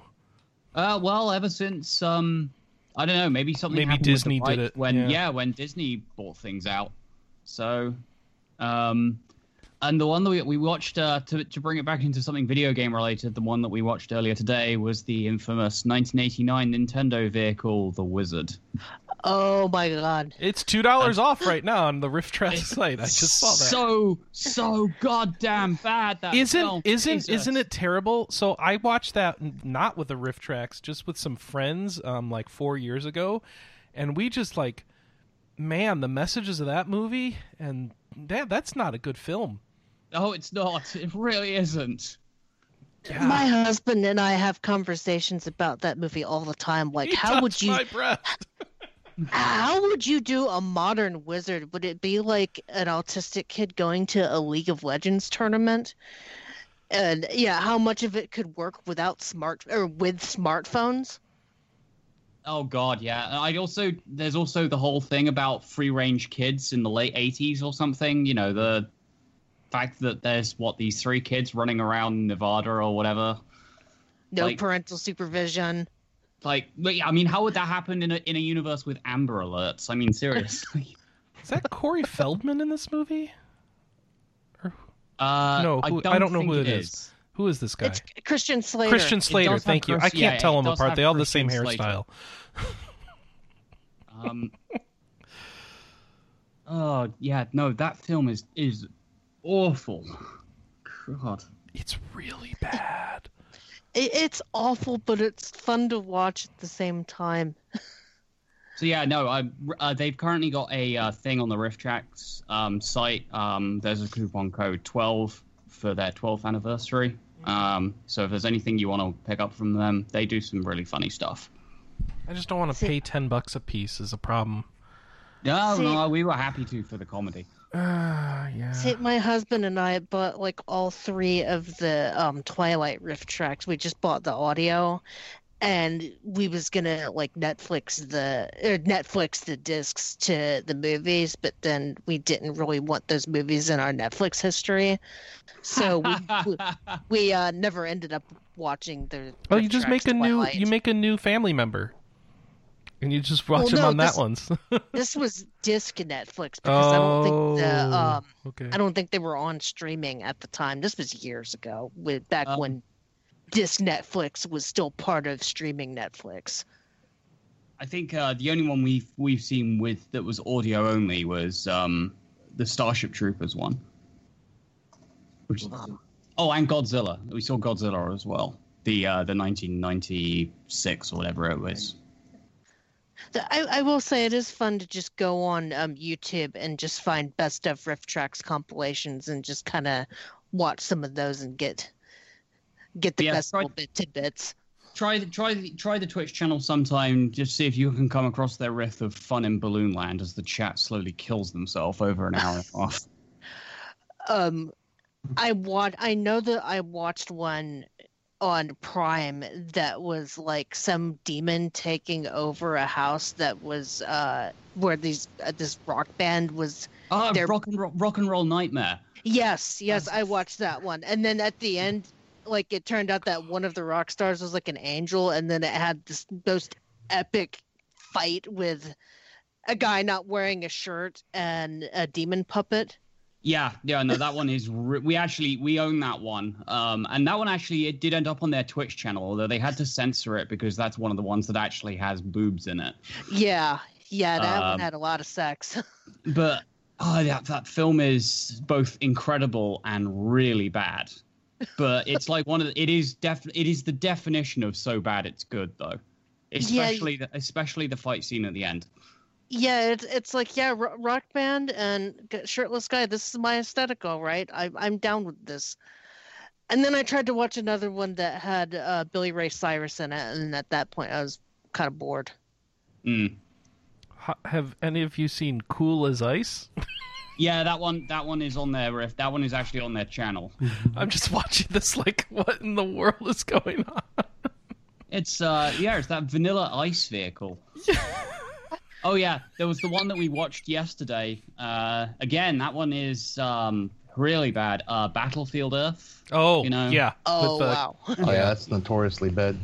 Uh, well, ever since um, I don't know, maybe something Maybe Disney did it, when yeah. when Disney bought things out. So, um, and the one that we, we watched uh, to to bring it back into something video game related, the one that we watched earlier today was the infamous 1989 Nintendo vehicle, the Wizard. Oh my god. It's two dollars off right now on the RiffTrax site. I just saw that. So so goddamn bad that isn't film. isn't Jesus. isn't it terrible? So I watched that not with the riff tracks, just with some friends, um, like four years ago, and we just like, man, the messages of that movie, and that that's not a good film. No, it's not. It really isn't. Yeah. My husband and I have conversations about that movie all the time. Like, He how would you My breast. [laughs] how would you do a modern wizard? Would it be like an autistic kid going to a League of Legends tournament? And yeah, how much of it could work without smart or with smartphones? Oh god, yeah. I also there's also the whole thing about free range kids in the late 80s or something. You know, the fact that there's what these three kids running around Nevada or whatever. No Like- parental supervision. Like, wait, I mean, how would that happen in a in a universe with Amber Alerts? I mean, seriously. [laughs] Is that Corey Feldman in this movie? Uh, No, I don't, I don't know who it it is. is. Who is this guy? It's Christian Slater. Christian Slater. Thank you. I can't yeah, tell them apart. They all have the same Slater. hairstyle. Um. [laughs] oh yeah, no, that film is is awful. God. It's really bad. It, it's awful, but it's fun to watch at the same time. [laughs] So yeah, no, I, uh, they've currently got a uh, thing on the RiffTrax um, site. Um, there's a coupon code 12 for their 12th anniversary. Um, so if there's anything you want to pick up from them, they do some really funny stuff. I just don't want to See- pay ten bucks a piece. Is a problem. No, See- no, we were happy to for the comedy. Uh, [sighs] yeah. See, my husband and I bought like all three of the um, Twilight RiffTrax. We just bought the audio, and we was gonna like Netflix the or Netflix the discs to the movies, but then we didn't really want those movies in our Netflix history, so we we, [laughs] we uh, never ended up watching the. Oh, you just make a new you make a new family member, and you just watch Well, them no, on that this- ones. [laughs] This was disc Netflix because I don't think the Oh, um okay. I don't think they were on streaming at the time. This was years ago, with back Um, when disc Netflix was still part of streaming Netflix. I think uh, the only one we've we've seen with that was audio only was um, the Starship Troopers one. Which, oh, and Godzilla. We saw Godzilla as well. The uh, the 1996 or whatever it was. I, I will say it is fun to just go on um, YouTube and just find best of riff tracks compilations and just kind of watch some of those and get get the Yeah, best little bit tidbits. Try the try the, try the Twitch channel sometime. Just see if you can come across their riff of fun in Balloon Land as the chat slowly kills themselves over an hour and a half. [laughs] Um, I watch. I know that I watched one on Prime that was like some demon taking over a house that was uh where these uh, this rock band was Oh, They're- rock and roll, rock and roll nightmare. Yes, yes, I watched that one. And then at the end, like it turned out that one of the rock stars was like an angel, and then it had this most epic fight with a guy not wearing a shirt and a demon puppet. Yeah, yeah, no, that one is. Re- we actually we own that one, um, and that one actually it did end up on their Twitch channel, although they had to censor it because that's one of the ones that actually has boobs in it. Yeah, yeah, that one Um, had a lot of sex. [laughs] But oh, that that film is both incredible and really bad. But it's like one of the, it is def it is the definition of so bad it's good though, Yeah, especially the, especially the fight scene at the end. Yeah, it's it's like yeah, rock band and shirtless guy. This is my aesthetic, all right. I I'm down with this. And then I tried to watch another one that had uh, Billy Ray Cyrus in it, and at that point I was kind of bored. Mm. Have any of you seen Cool as Ice? [laughs] Yeah, that one that one is on their riff. That one is actually on their channel. [laughs] I'm just watching this like, what in the world is going on? It's uh yeah, it's that vanilla ice vehicle. [laughs] oh yeah, there was the one that we watched yesterday. Uh again, that one is um really bad. Uh Battlefield Earth. Oh, You know. yeah. Oh with, uh, wow! [laughs] Oh yeah, that's notoriously bad.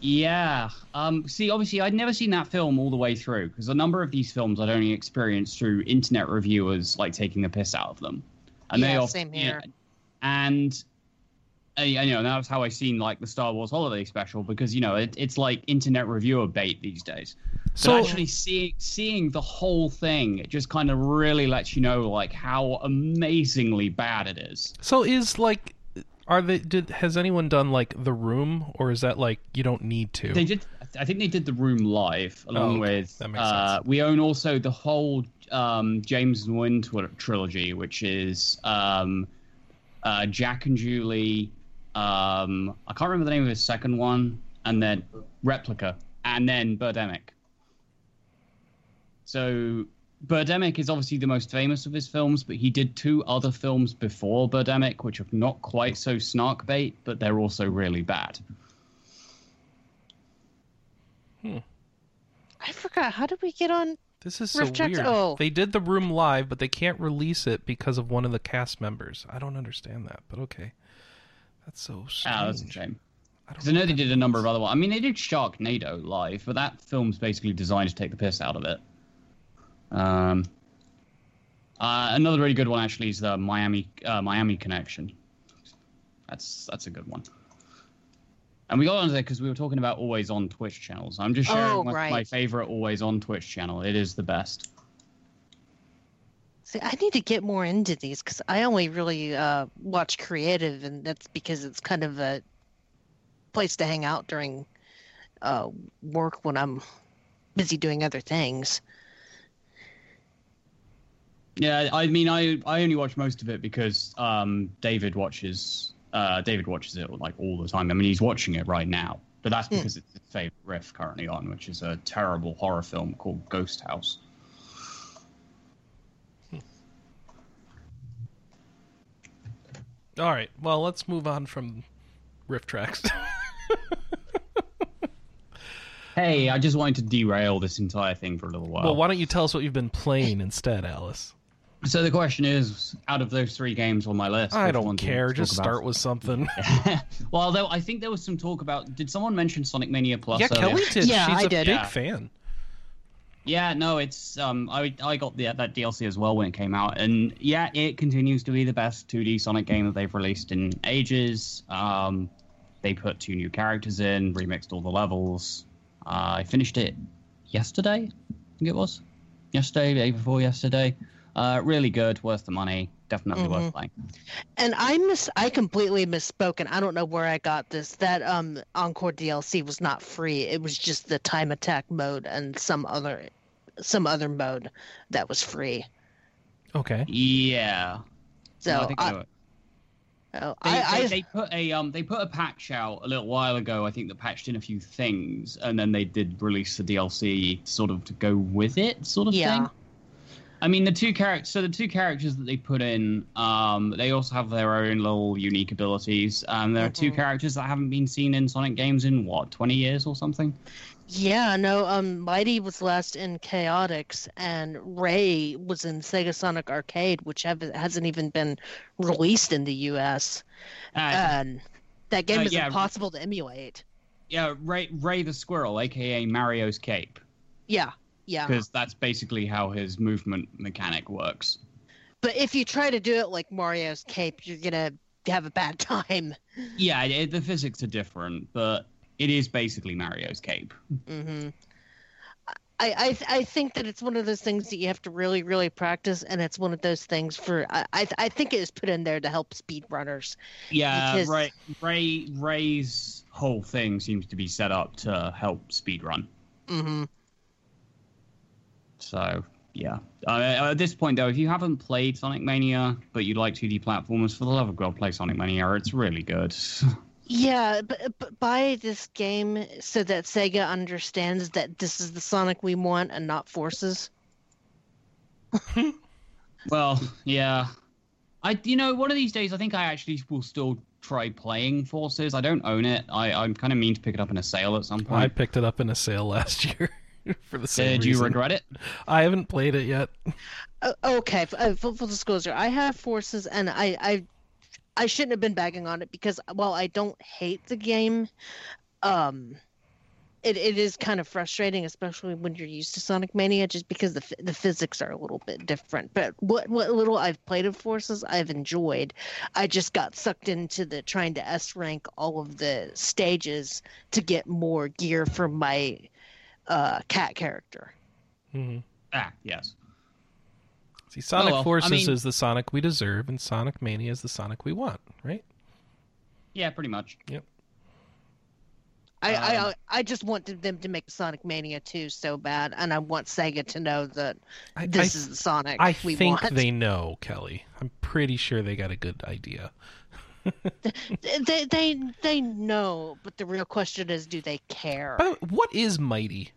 Yeah. Um see obviously I'd never seen that film all the way through because a number of these films I'd only experienced through internet reviewers like taking the piss out of them. And they Yeah, off- same yeah, here. and uh, you know that was how I seen like the Star Wars Holiday Special because you know it, it's like internet reviewer bait these days. So but actually seeing seeing the whole thing, it just kind of really lets you know like how amazingly bad it is. So is like, are they? Did has anyone done like The Room, or is that like you don't need to? They did. I think they did the room live along Oh, okay. with. That makes uh, sense. We own also the whole um, James tw- trilogy, which is um, uh, Jack and Julie. Um, I can't remember the name of his second one, and then Replica, and then Birdemic. So Birdemic is obviously the most famous of his films, but he did two other films before Birdemic, which are not quite so snark bait, but they're also really bad. Hmm. I forgot. How did we get on? This is so Rift weird. oh. They did The Room live, but they can't release it because of one of the cast members. I don't understand that, but okay. That's so strange. Ah, that's a shame. I Because I know they did a number of other ones. I mean, they did Sharknado live, but that film's basically designed to take the piss out of it. Um, uh, another really good one actually is the Miami uh, Miami Connection. That's that's a good one. And we got onto that because we were talking about always on Twitch channels. I'm just sharing Oh, my, right. my favorite always on Twitch channel. It is the best. See, I need to get more into these because I only really uh, watch creative, and that's because it's kind of a place to hang out during uh, work when I'm busy doing other things. Yeah, I mean, I I only watch most of it because um, David watches uh, David watches it like all the time. I mean, he's watching it right now, but that's Hmm. because it's his favorite riff currently on, which is a terrible horror film called Ghost House. All right. Well, let's move on from riff tracks. [laughs] Hey, I just wanted to derail this entire thing for a little while. Well, why don't you tell us what you've been playing instead, Alice? So the question is, out of those three games on my list, I don't one do care. talk Just about? start with something. [laughs] well, though I think there was some talk about. Did someone mention Sonic Mania Plus? yeah, earlier? Kelly did. Yeah, She's I a did. big Yeah. fan. Yeah, no, it's um, I I got the, that DLC as well when it came out, and yeah, it continues to be the best 2D Sonic game that they've released in ages. Um, they put two new characters in, remixed all the levels. Uh, I finished it yesterday, I think it was yesterday, day before yesterday. Uh, really good, worth the money, definitely worth playing. And I miss I completely misspoke and I don't know where I got this. That um Encore DLC was not free. It was just the time attack mode and some other some other mode that was free. Okay. Yeah, So No, I think I I, know oh, They, I, they, I they put a um they put a patch out a little while ago. I think that patched in a few things, and then they did release the DLC sort of to go with it, sort of Yeah. thing. I mean, the two characters. So the two characters that they put in, um, they also have their own little unique abilities. Um, there are two Mhm. characters that haven't been seen in Sonic games in what twenty years or something. yeah, no, um Mighty was last in Chaotix and Ray was in Sega Sonic Arcade, which have, hasn't even been released in the US. Uh, that game uh, is yeah. impossible to emulate. yeah, Ray Ray the Squirrel, aka Mario's cape, Yeah. Yeah. because that's basically how his movement mechanic works. But if you try to do it like Mario's cape, you're gonna have a bad [laughs] time. Yeah, it, the physics are different, but it is basically Mario's cape. hmm I, I th- I think that it's one of those things that you have to really really practice, and it's one of those things for I I, th- I think it is put in there to help speedrunners. Yeah, Because- Ray, Ray Ray's whole thing seems to be set up to help speedrun. hmm So yeah, uh, at this point though, if you haven't played Sonic Mania but you like 2D platformers, for the love of God, play Sonic Mania. It's really good. [laughs] Yeah, but, but buy this game so that Sega understands that this is the Sonic we want and not Forces. [laughs] well, yeah, I you know one of these days I think I actually will still try playing Forces. I don't own it. I I'm kind of mean to pick it up in a sale at some point. I picked it up in a sale last [laughs] year [laughs] for the same Did you reason. regret it? I haven't played it yet. Uh, okay, uh, full, full disclosure, I have Forces, and I, I I shouldn't have been bagging on it because while I don't hate the game, um, it, it is kind of frustrating, especially when you're used to Sonic Mania, just because the the physics are a little bit different. But what what little I've played of Forces, I've enjoyed. I just got sucked into the trying to S rank all of the stages to get more gear for my uh, cat character. Mm-hmm. Ah, yes. See, Sonic well, I Forces mean- is the Sonic we deserve, and Sonic Mania is the Sonic we want, right? Yeah, pretty much. Yep. I Um, I I just want them to make Sonic Mania 2 so bad, and I want Sega to know that I, this I, is the Sonic I we think want. they know, Kelly. I'm pretty sure they got a good idea. They they they know, but the real question is, do they care? By the way, what is Mighty?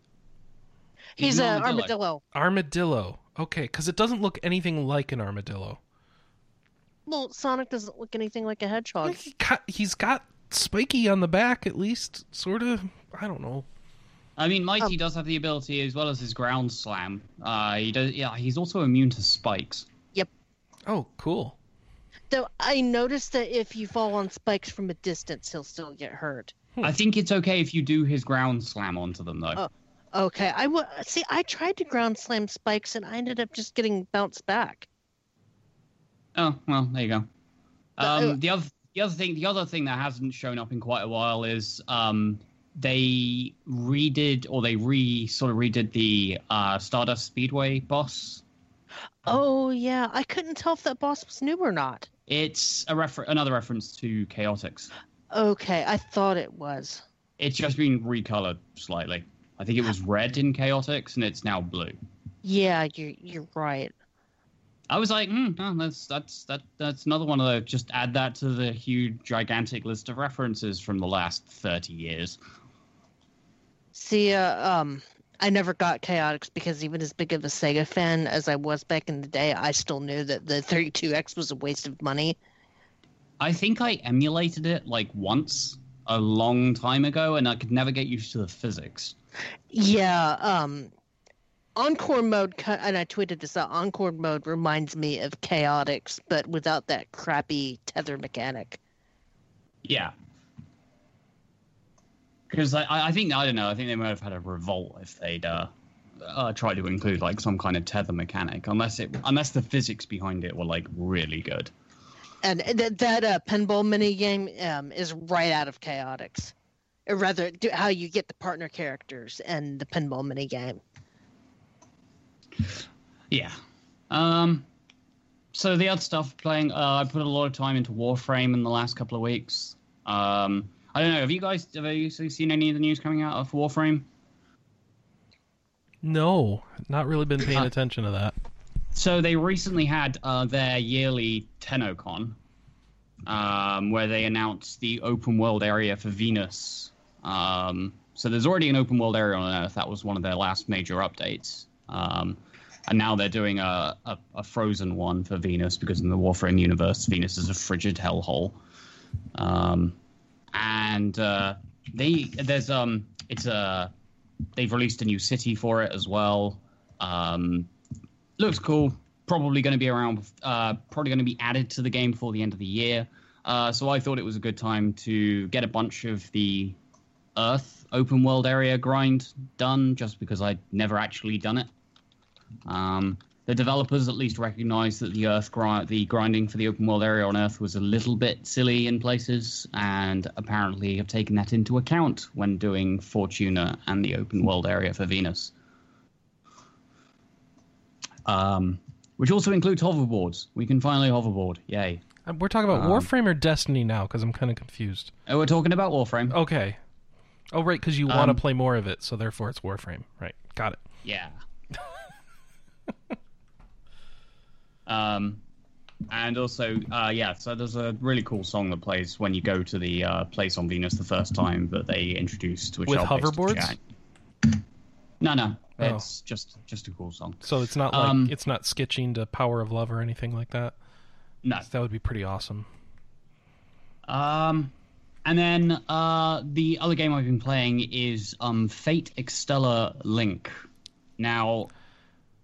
He's an a armadillo. Armadillo. Okay, because it doesn't look anything like an armadillo. Well, Sonic doesn't look anything like a hedgehog. He got, he's got spiky on the back, at least, sort of. I don't know. I mean, Mighty Um, does have the ability as well as his ground slam. Uh, he does. Yeah, he's also immune to spikes. Yep. Oh, cool. Though I noticed that if you fall on spikes from a distance, he'll still get hurt. I think it's okay if you do his ground slam onto them, though. Oh. Okay, I w- see. I tried to ground slam spikes, and I ended up just getting bounced back. Oh well, there you go. Um, uh, the other, the other thing, the other thing that hasn't shown up in quite a while is um, they redid or they re sort of redid the uh, Stardust Speedway boss. Oh yeah, I couldn't tell if that boss was new or not. It's a refer- another reference to Chaotix. Okay, I thought it was. It's just been recolored slightly. I think it was red in Chaotix and it's now blue. Yeah, you're you're right. I was like, hmm, oh, that's that's that that's another one of those. just add that to the huge gigantic list of references from the last thirty years. See, uh, um, I never got Chaotix because even as big of a Sega fan as I was back in the day, I still knew that the 32X was a waste of money. I think I emulated it like once a long time ago, and I could never get used to the physics. Yeah, um, Encore mode, and I tweeted this out. Encore mode reminds me of Chaotix, but without that crappy tether mechanic. Yeah. Because I, I think I don't know. I think they might have had a revolt if they'd uh, uh, tried to include like some kind of tether mechanic, unless it unless the physics behind it were like really good. And th- that uh, pinball mini game um, is right out of Chaotix, or rather, do, how you get the partner characters and the pinball mini game. Yeah. Um. So the other stuff playing, uh, I put a lot of time into Warframe in the last couple of weeks. Um, I don't know. Have you guys have you seen any of the news coming out of Warframe? No, not really been paying [laughs] attention to that. So they recently had uh, their yearly TennoCon, um, where they announced the open world area for Venus. Um, so there's already an open world area on Earth. That was one of their last major updates. Um, and now they're doing a, a, a frozen one for Venus because in the Warframe universe, Venus is a frigid hellhole. Um, and uh, they there's um it's a they've released a new city for it as well. Um, looks cool. Probably going to be around. Uh, probably going to be added to the game before the end of the year. Uh, so I thought it was a good time to get a bunch of the Earth open world area grind done, just because I'd never actually done it. Um, the developers at least recognized that the Earth the grinding for the open world area on Earth was a little bit silly in places, and apparently have taken that into account when doing Fortuna and the open world area for Venus. Um, which also includes hoverboards. We can finally hoverboard. Yay. Uh, We're talking about Um, Warframe or Destiny now, because I'm kind of confused. Oh, we're talking about Warframe. Okay. Oh, right, because you want to Um, play more of it, so therefore it's Warframe. Right, got it. Yeah. [laughs] um, and also, uh, yeah. So there's a really cool song that plays when you go to the uh, place on Venus the first time that they introduced, which With I'll hoverboards? No, no, Oh. it's just just a cool song. So it's not like Um, it's not sketching to Power of Love or anything like that. No. That would be pretty awesome. Um, and then uh, the other game I've been playing is um, Fate Extella Link. Now,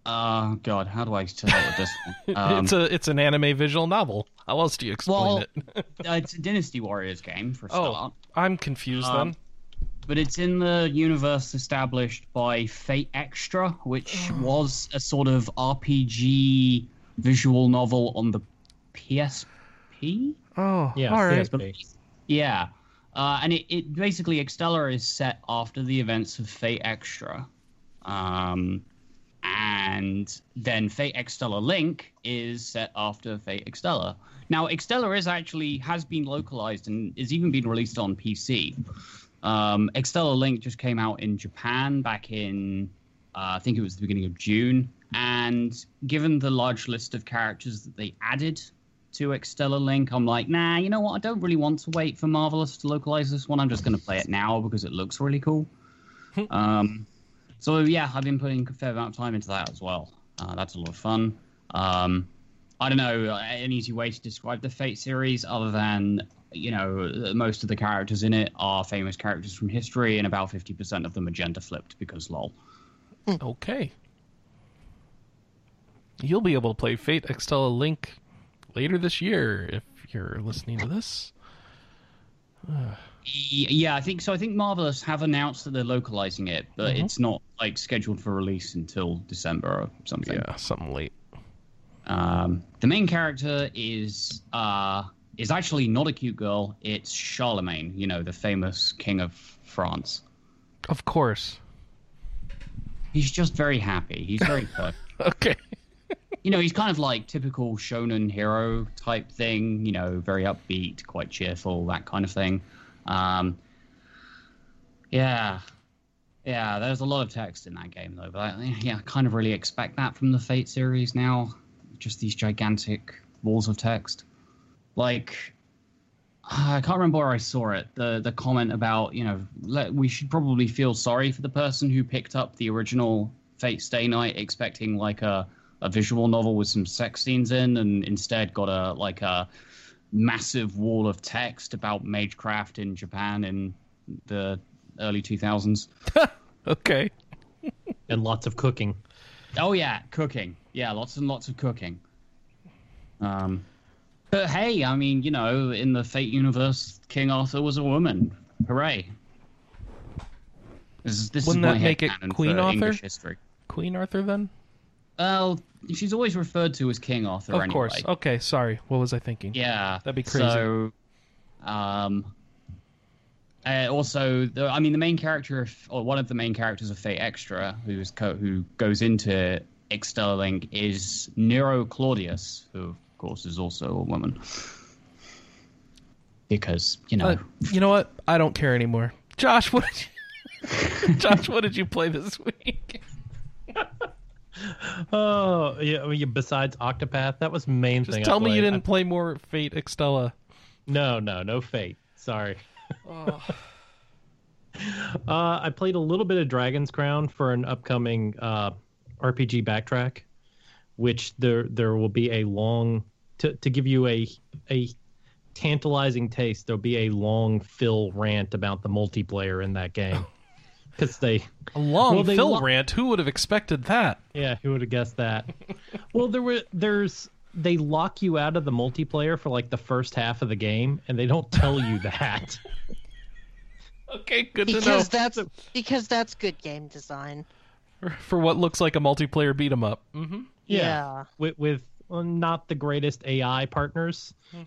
uh, God, how do I tell with this? one? [laughs] Um, it's a it's an anime visual novel. How else do you explain well, it? uh, [laughs] it's a Dynasty Warriors game for a oh, start, I'm confused Um, then. but it's in the universe established by Fate Extra, which was a sort of RPG visual novel on the PSP. Oh, Yeah, all right. PSP. Yeah. Uh, and it, it basically Extella is set after the events of Fate Extra. Um, and then Fate Extella Link is set after Fate Extella. Now, Extella is actually has been localized and is even been released on PC. Um, Extella Link just came out in Japan back in, uh, I think it was the beginning of June. And given the large list of characters that they added to Extella Link, I'm like, nah, you know what? I don't really want to wait for Marvelous to localize this one. I'm just going to play it now because it looks really cool. um, so yeah, I've been putting a fair amount of time into that as well. Uh, that's a lot of fun. Um, I don't know uh, an easy way to describe the Fate series other than you know most of the characters in it are famous characters from history, and about fifty percent of them are gender flipped because lol. Okay. You'll be able to play Fate Extella Link later this year if you're listening to this. Y- [sighs] Yeah, I think so. I think Marvelous have announced that they're localizing it, but Mhm. it's not like scheduled for release until December or something. Yeah, something late. Um, the main character is uh, is actually not a cute girl. It's Charlemagne, you know, the famous king of France. Of course. He's just very happy. He's very [laughs] perfect. Okay. you know, he's kind of like typical shonen hero type thing. You know, very upbeat, quite cheerful, that kind of thing. Um, yeah, yeah. There's a lot of text in that game though, but I, yeah, I kind of really expect that from the Fate series now. Just these gigantic walls of text. Like, I can't remember where I saw it. The the comment about you know let, we should probably feel sorry for the person who picked up the original Fate Stay Night expecting like a a visual novel with some sex scenes in, and instead got a like a massive wall of text about magecraft in Japan in the early 2000s. [laughs] Okay. [laughs] and lots of cooking. Oh yeah, cooking. Yeah, lots and lots of cooking. Um, but hey, I mean, you know, in the Fate universe, King Arthur was a woman. Hooray! This is, this Wouldn't is that my make it Queen for Arthur? English history. Queen Arthur then? Well, she's always referred to as King Arthur. of anyway. course. Okay, sorry. What was I thinking? Yeah, That'd be crazy. So, um, uh, also, the, I mean, the main character, of, or one of the main characters of Fate Extra, who's co- who goes into Extella Link, is Nero Claudius, who of course is also a woman. Because you know, Uh, you know what? I don't care anymore. Josh, what did you [laughs] Josh, what did you play this week? [laughs] [laughs] Oh, yeah. I mean, besides Octopath, that was the main Just thing. I tell me you didn't play more Fate Extella. No, no, no Fate. Sorry. Oh. [laughs] Uh, I played a little bit of Dragon's Crown for an upcoming uh, RPG backtrack, which there there will be a long to to give you a a tantalizing taste. There'll be a long fill rant about the multiplayer in that game [laughs] because they A long Well, they Phil lo- rant. Who would have expected that? Yeah, who would have guessed that? [laughs] well, there were there's they lock you out of the multiplayer for like the first half of the game, and they don't tell you [laughs] that. Okay, good to know. Because that's because that's good game design. For what looks like a multiplayer beat 'em up. Mm-hmm. Yeah. with with well, not the greatest AI partners. [laughs]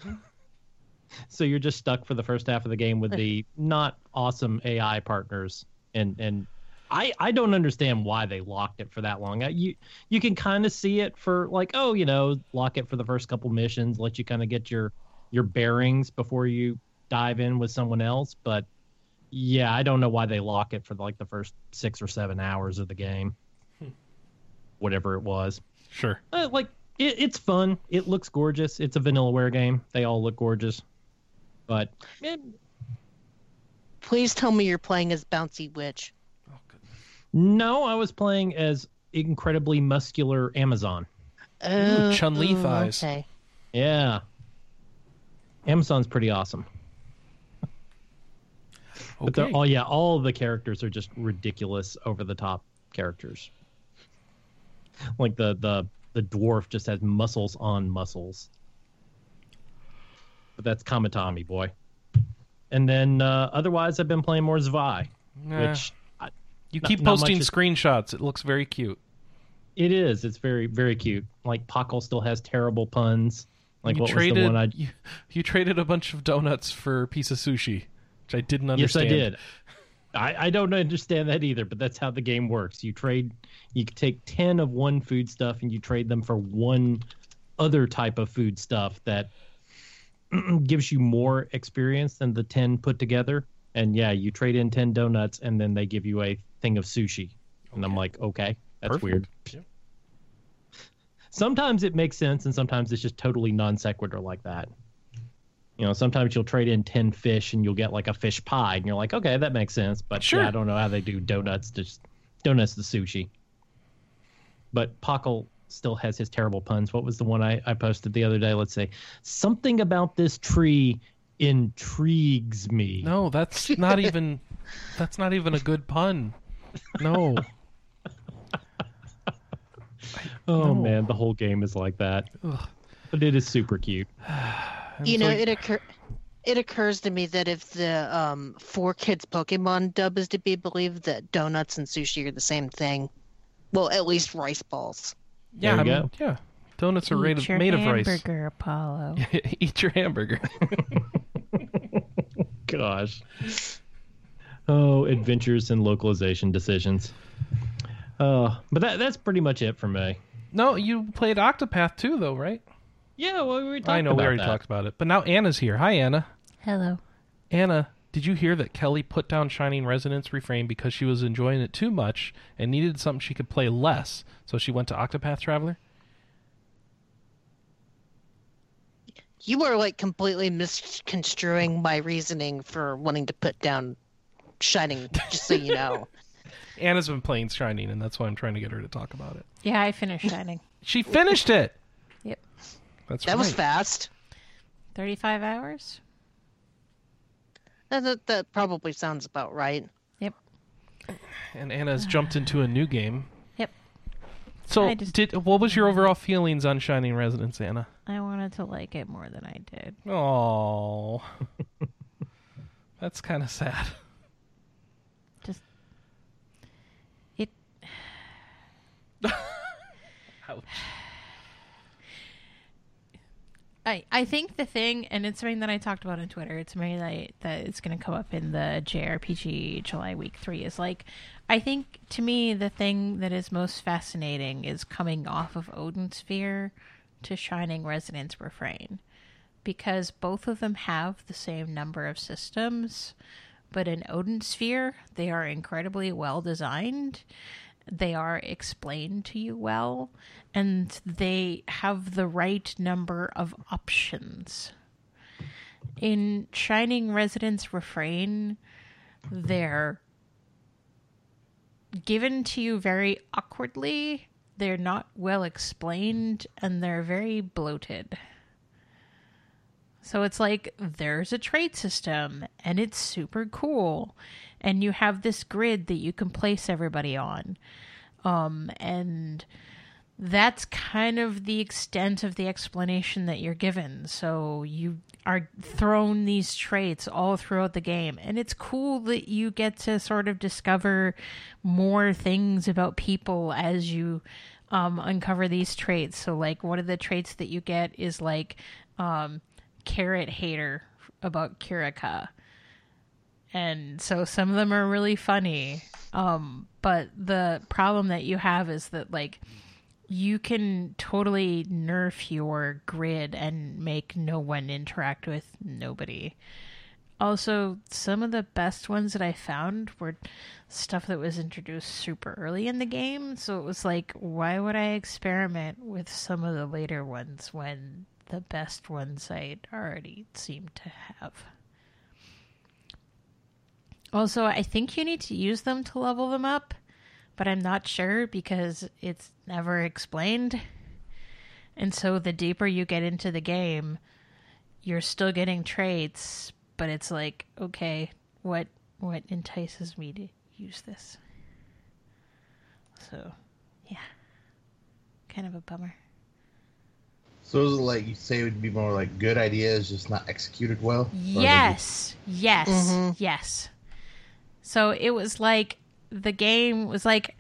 So you're just stuck for the first half of the game with the not awesome AI partners, and and I I don't understand why they locked it for that long. Uh, You you can kind of see it for like oh you know lock it for the first couple missions, let you kind of get your your bearings before you dive in with someone else, but. Yeah, I don't know why they lock it for like the first six or seven hours of the game, whatever it was. Sure. Uh, like it, it's fun. It looks gorgeous. It's a vanillaware game. They all look gorgeous, but Please tell me you're playing as Bouncy Witch. no, I was playing as incredibly muscular Amazon. Oh, Chun-Li thighs. Okay. Yeah, Amazon's pretty awesome. But they're Okay. all yeah, all the characters are just ridiculous, over the top characters. Like the the the dwarf just has muscles on muscles. But that's Kamitani boy. And then uh, otherwise, I've been playing more Zwei, Nah. which I, you keep not posting screenshots. It looks very cute. it is. It's very very cute. Like Pokkle still has terrible puns. Like you what traded was the one I? you, you traded a bunch of donuts for a piece of sushi, which I didn't understand. Yes, I did. I, I don't understand that either, but that's how the game works. You trade, you take 10 of one food stuff and you trade them for one other type of food stuff that [clears throat] gives you more experience than the 10 put together. And yeah, you trade in 10 donuts and then they give you a thing of sushi. And I'm like, okay, that's Perfect. weird. Yeah. Sometimes it makes sense and sometimes it's just totally non sequitur like that. You know, sometimes you'll trade in 10 fish and you'll get like a fish pie and you're like, okay, that makes sense. But Sure. yeah, I don't know how they do donuts to donuts to sushi. But Pokkle still has his terrible puns. What was the one I, I posted the other day? Let's say something about this tree intrigues me. No, that's not even. That's not even a good pun. No. [laughs] oh no. man, the whole game is like that. Ugh. But it is super cute. [sighs] You And know, so- it occur it occurs to me that if the um four kids Pokemon dub is to be believed, that donuts and sushi are the same thing. Well, at least rice balls. Yeah, There I you mean, go. yeah. Donuts are made Eat of, your made of rice. hamburger, Apollo. [laughs] Eat your hamburger. [laughs] Gosh. Oh, adventures and localization decisions. Uh, but that that's pretty much it for me. no, you played Octopath too, though, right? Yeah, well, we were talking about that. I know about we already that. talked about it, but now Anna's here. Hi, Anna. Hello. Anna, did you hear that Kelly put down Shining Resonance Refrain because she was enjoying it too much and needed something she could play less? So she went to Octopath Traveler. You are like completely misconstruing my reasoning for wanting to put down Shining, just so you know. [laughs] Anna's been playing Shining, and that's why I'm trying to get her to talk about it. Yeah, I finished Shining. She finished it. Yep. That's That right. was fast. 35 hours. That, that, that probably sounds about right. Yep. And Anna's jumped into a new game. Yep. So, I just- did what was your overall feelings on Shining Resonance, Anna? I wanted to like it more than I did. Oh, [laughs] that's kind of sad. Just it [laughs] Ouch. I, I think the thing, and it's something that I talked about on Twitter. It's something that that it's going to come up in the JRPG July week three. Is like, I think to me the thing that is most fascinating is coming off of Odin Sphere to Shining Resonance Refrain, because both of them have the same number of systems, but in Odin Sphere they are incredibly well designed they are explained to you well and they have the right number of options. In Shining Resonance Refrain, they're given to you very awkwardly, they're not well explained, and they're very bloated. So it's like there's a trait system and it's super cool. And you have this grid that you can place everybody on. Um, and that's kind of the extent of the explanation that you're given. So you are thrown these traits all throughout the game. And it's cool that you get to sort of discover more things about people as you um, uncover these traits. So, like, one of the traits that you get is like um, carrot hater about Kirika. And so some of them are really funny. Um, but the problem that you have is that, like, you can totally nerf your grid and make no one interact with nobody. Also, some of the best ones that I found were stuff that was introduced super early in the game. So it was like, why would I experiment with some of the later ones when the best ones I already seem to have? Also, I think you need to use them to level them up, but I'm not sure because it's never explained. And so the deeper you get into the game, you're still getting traits, but it's like, okay, what what entices me to use this? So, yeah. Kind of a bummer. So is it like you say it would be more like good ideas just not executed well? Or is it Yes. Yes. Mhm. Yes. So it was like the game was like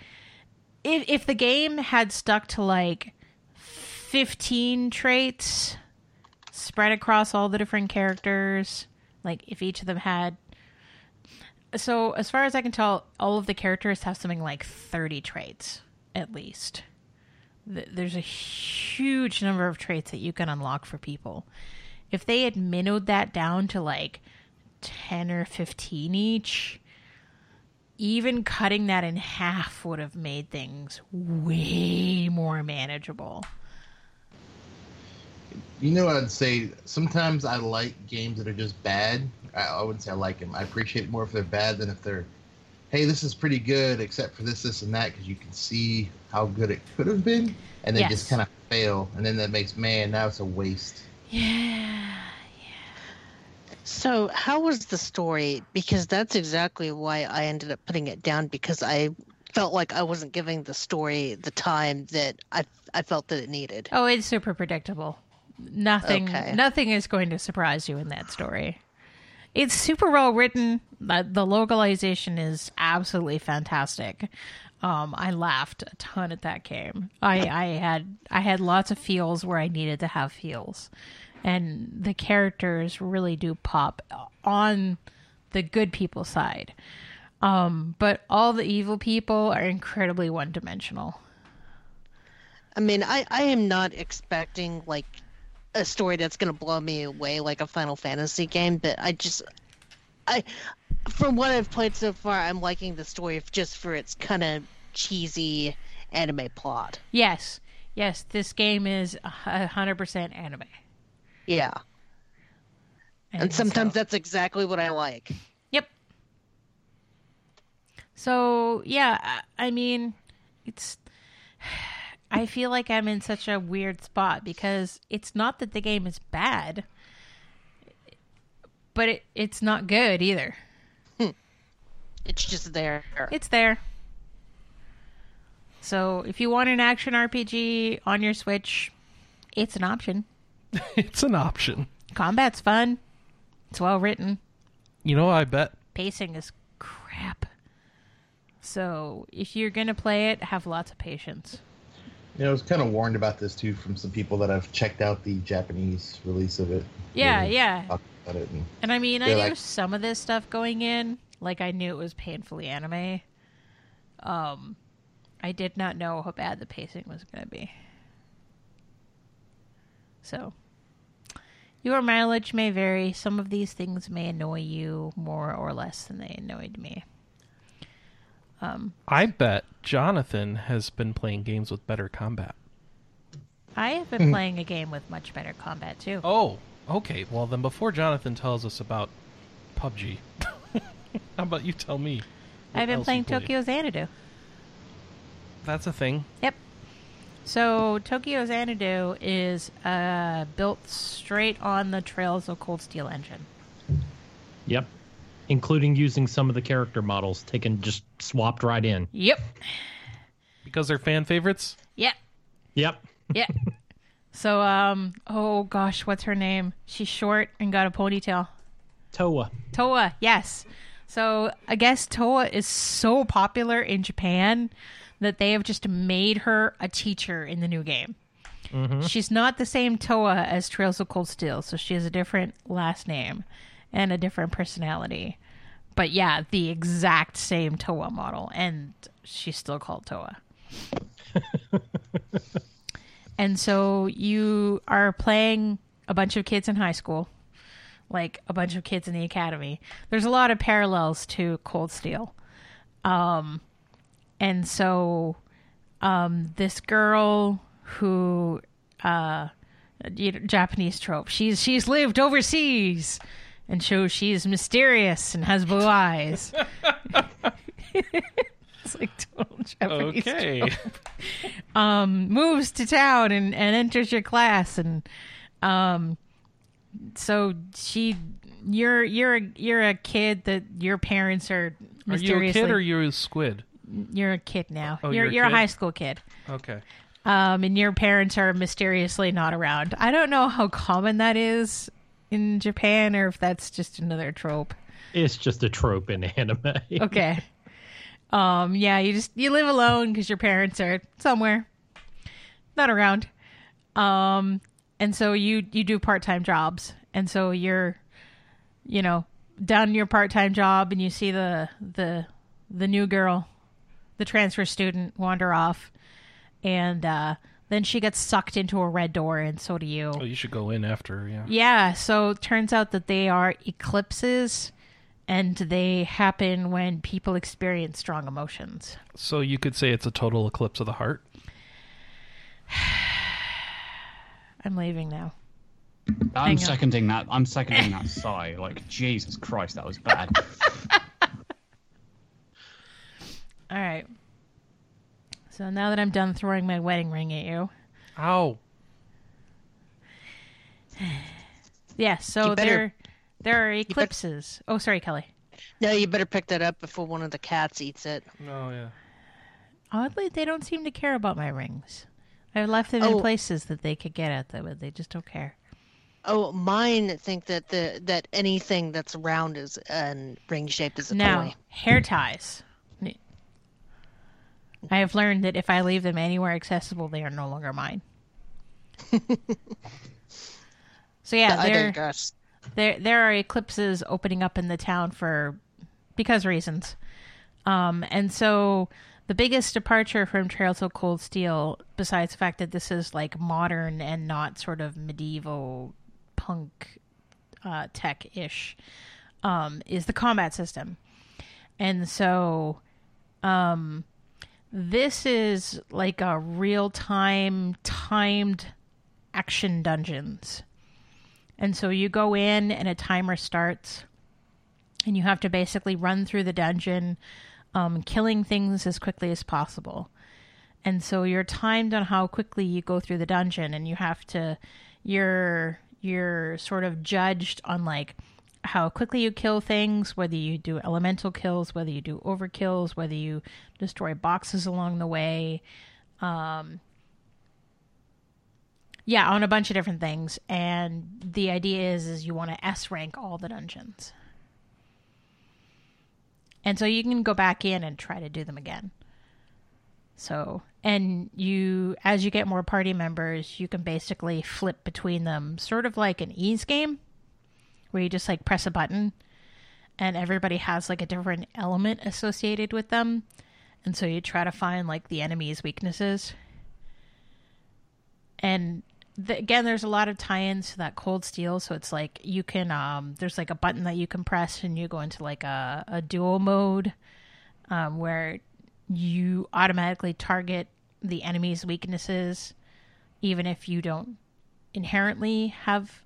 if if the game had stuck to like 15 traits spread across all the different characters, like if each of them had so as far as I can tell, all of the characters have something like 30 traits at least. There's a huge number of traits that you can unlock for people. If they had minnowed that down to like 10 or 15 each, even cutting that in half would have made things way more manageable. You know, I'd say sometimes I like games that are just bad. I, I wouldn't say I like them. I appreciate it more if they're bad than if they're, hey, this is pretty good, except for this, this, and that, because you can see how good it could have been, and then Yes. just kind of fail, and then that makes man, now it's a waste. Yeah. So, how was the story? Because that's exactly why I ended up putting it down because I felt like I wasn't giving the story the time that I I felt that it needed. Oh, it's super predictable. Nothing Okay. nothing is going to surprise you in that story. It's super well written. The, the localization is absolutely fantastic. Um, I laughed a ton at that game. I, I had I had lots of feels where I needed to have feels, and the characters really do pop on the good people side. Um, but all the evil people are incredibly one dimensional. I mean, I I am not expecting like a story that's going to blow me away like a Final Fantasy game, but I just I from what I've played so far, I'm liking the story just for its kind of cheesy anime plot. Yes, yes, this game is a hundred percent anime, Yeah. And sometimes so- that's exactly what I like. yep. So yeah, I I mean, it's. I feel like I'm in such a weird spot because it's not that the game is bad. but it, it's not good either. Hmm. It's just there. It's there. So if you want an action RPG on your Switch, it's an option. [laughs] it's an option. Combat's fun. It's well written. You know, I bet. Pacing is crap. So if you're gonna play it, have lots of patience. You know, I was kind of warned about this too from some people that have checked out the Japanese release of it. Yeah, They yeah. about it and And I mean, I knew like- some of this stuff going in. Like I knew it was painfully anime. Um, I did not know how bad the pacing was going to be. So, your mileage may vary. Some of these things may annoy you more or less than they annoyed me. Um, I bet Jonathan has been playing games with better combat. I have been [laughs] playing a game with much better combat too. Oh, okay. Well, then before Jonathan tells us about PUBG, [laughs] how about you tell me? I've been playing? Tokyo Xanadu. That's a thing. Yep. So Tokyo Xanadu is uh, built straight on the Trails of Cold Steel engine. Yep. Including using some of the character models taken just swapped right in. Yep. Because they're fan favorites? Yep. Yep. Yep. [laughs] so um oh gosh, what's her name? She's short and got a ponytail. Towa. Towa, yes. So I guess Towa is so popular in Japan that they have just made her a teacher in the new game. She's not the same Towa as Trails of Cold Steel, so she has a different last name and a different personality. But yeah, the exact same Towa model, and she's still called Towa. [laughs] and so you are playing a bunch of kids in high school like a bunch of kids in the academy. There's a lot of parallels to Cold Steel. Um, and so um, this girl who uh, you know, Japanese trope. She's she's lived overseas, and so she's mysterious and has blue eyes. [laughs] [laughs] it's like total Japanese Okay. trope um, moves to town and, and enters your class and um so she you're you're a, you're a kid that your parents are Are you a kid or you're a squid? You're a kid now. Oh, you're you're a you're a high school kid. Okay. um and your parents are mysteriously not around. I don't know how common that is in japan or if that's just another trope. It's just a trope in [laughs] anime. okay. Um yeah you just you live alone because your parents are somewhere not around. Um and so you you do part-time jobs. And so you're you know done your part-time job and you see the the the new girl the transfer student wander off and uh then she gets sucked into a red door and so do you Oh, you should go in after. Yeah. yeah, so it turns out that they are eclipses and they happen when people experience strong emotions. So you could say it's a total eclipse of the heart. [sighs] I'm leaving now. I'm Hang on. seconding that. I'm seconding that [laughs] sigh. Like Jesus Christ, that was bad. [laughs] All right. So now that I'm done throwing my wedding ring at you. Ow. [sighs] Yeah, so better- there there are eclipses. Oh, sorry, Kelly. No, you better pick that up before one of the cats eats it. Oh yeah. Oddly, they don't seem to care about my rings. I've left them Oh. in places that they could get at them, but they just don't care. Oh, mine think that the that anything that's round is and ring shaped is a Now, toy. hair ties. I have learned that if I leave them anywhere accessible, they are no longer mine. [laughs] so yeah, there, there there are eclipses opening up in the town for because reasons. Um, and so the biggest departure from Trails of Cold Steel, besides the fact that this is like modern and not sort of medieval punk uh, tech ish, um, is the combat system. And so um, this is like a real time timed action dungeons. And so you go in and a timer starts and you have to basically run through the dungeon um, killing things as quickly as possible. And so you're timed on how quickly you go through the dungeon and you have to you're you're sort of judged on like how quickly you kill things, whether you do elemental kills, whether you do overkills, whether you destroy boxes along the way. Um, yeah, on a bunch of different things. And the idea is is you want to S rank all the dungeons. And so you can go back in and try to do them again. So, and you as you get more party members, you can basically flip between them, sort of like an Ys game where you just like press a button and everybody has like a different element associated with them. And so you try to find like the enemy's weaknesses. And the, again, there's a lot of tie-ins to that cold steel. So it's like you can, um, there's like a button that you can press and you go into like a, a dual mode um, where you automatically target the enemy's weaknesses, even if you don't inherently have,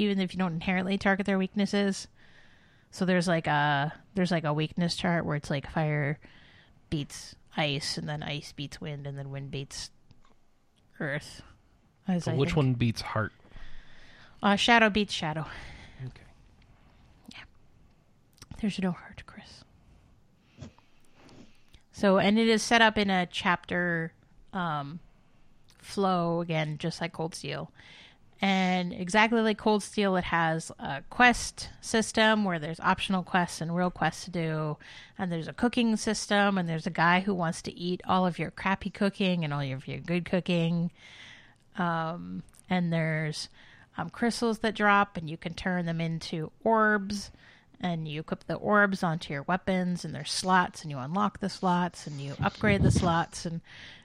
even if you don't inherently target their weaknesses. So there's like a there's like a weakness chart where it's like fire beats ice, and then ice beats wind, and then wind beats earth. I which think. one beats heart? Uh, shadow beats shadow. Okay. Yeah. There's no heart, Chris. So, and it is set up in a chapter um, flow again, just like Cold Steel. And exactly like Cold Steel, it has a quest system where there's optional quests and real quests to do. And there's a cooking system, and there's a guy who wants to eat all of your crappy cooking and all of your good cooking. Um, and there's um, crystals that drop, and you can turn them into orbs. And you equip the orbs onto your weapons, and there's slots, and you unlock the slots, and you upgrade the slots. And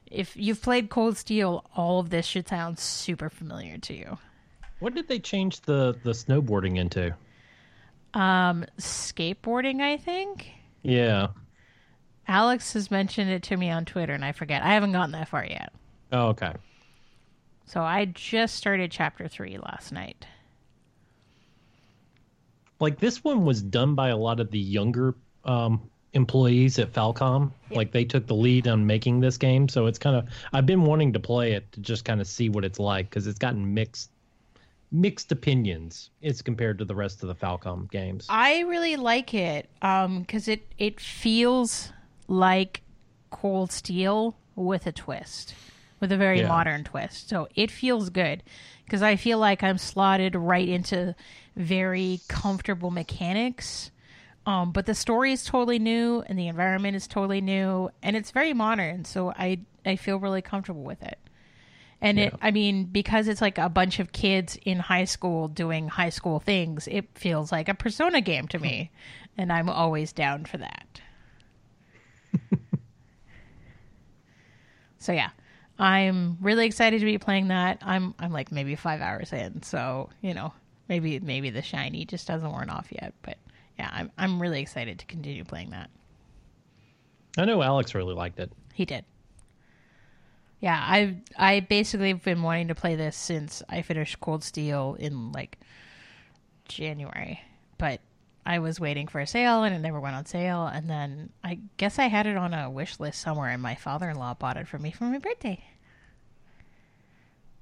if you've played Cold Steel, all of this should sound super familiar to you. What did they change the the snowboarding into? Um, skateboarding, I think. Yeah. Alex has mentioned it to me on Twitter, and I forget. I haven't gotten that far yet. Oh, okay. So I just started chapter three last night. Like this one was done by a lot of the younger um, employees at Falcom. Like they took the lead on making this game, so it's kind of I've been wanting to play it to just kind of see what it's like because it's gotten mixed mixed opinions as compared to the rest of the Falcom games. I really like it um because it it feels like Cold Steel with a twist, with a very Yeah. modern twist. So it feels good because I feel like I'm slotted right into very comfortable mechanics. Um, but the story is totally new and the environment is totally new and it's very modern. So I I feel really comfortable with it. And it, I mean, because it's like a bunch of kids in high school doing high school things, it feels like a Persona game to me. [laughs] and I'm always down for that. [laughs] so yeah, I'm really excited to be playing that. I'm I'm like maybe five hours in, so you know maybe maybe the shiny just hasn't worn off yet. But yeah, I'm I'm really excited to continue playing that. I know Alex really liked it. He did. Yeah, I I basically have been wanting to play this since I finished Cold Steel in like January, but I was waiting for a sale and it never went on sale. And then I guess I had it on a wish list somewhere, and my father in law bought it for me for my birthday.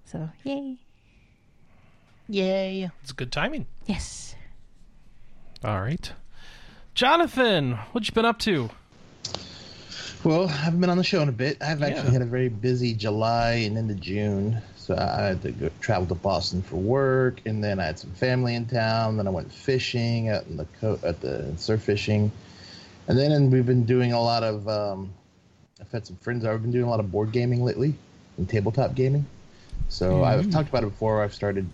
So yay! Yay. It's good timing. Yes. All right. Jonathan, what you been up to? Well, I haven't been on the show in a bit. I've actually Yeah. had a very busy July and into June. So I had to go travel to Boston for work, and then I had some family in town. Then I went fishing out in the co- at the surf fishing, and then we've been doing a lot of. Um, I've had some friends. I've been doing a lot of board gaming lately, and tabletop gaming. So I've talked about it before. I've started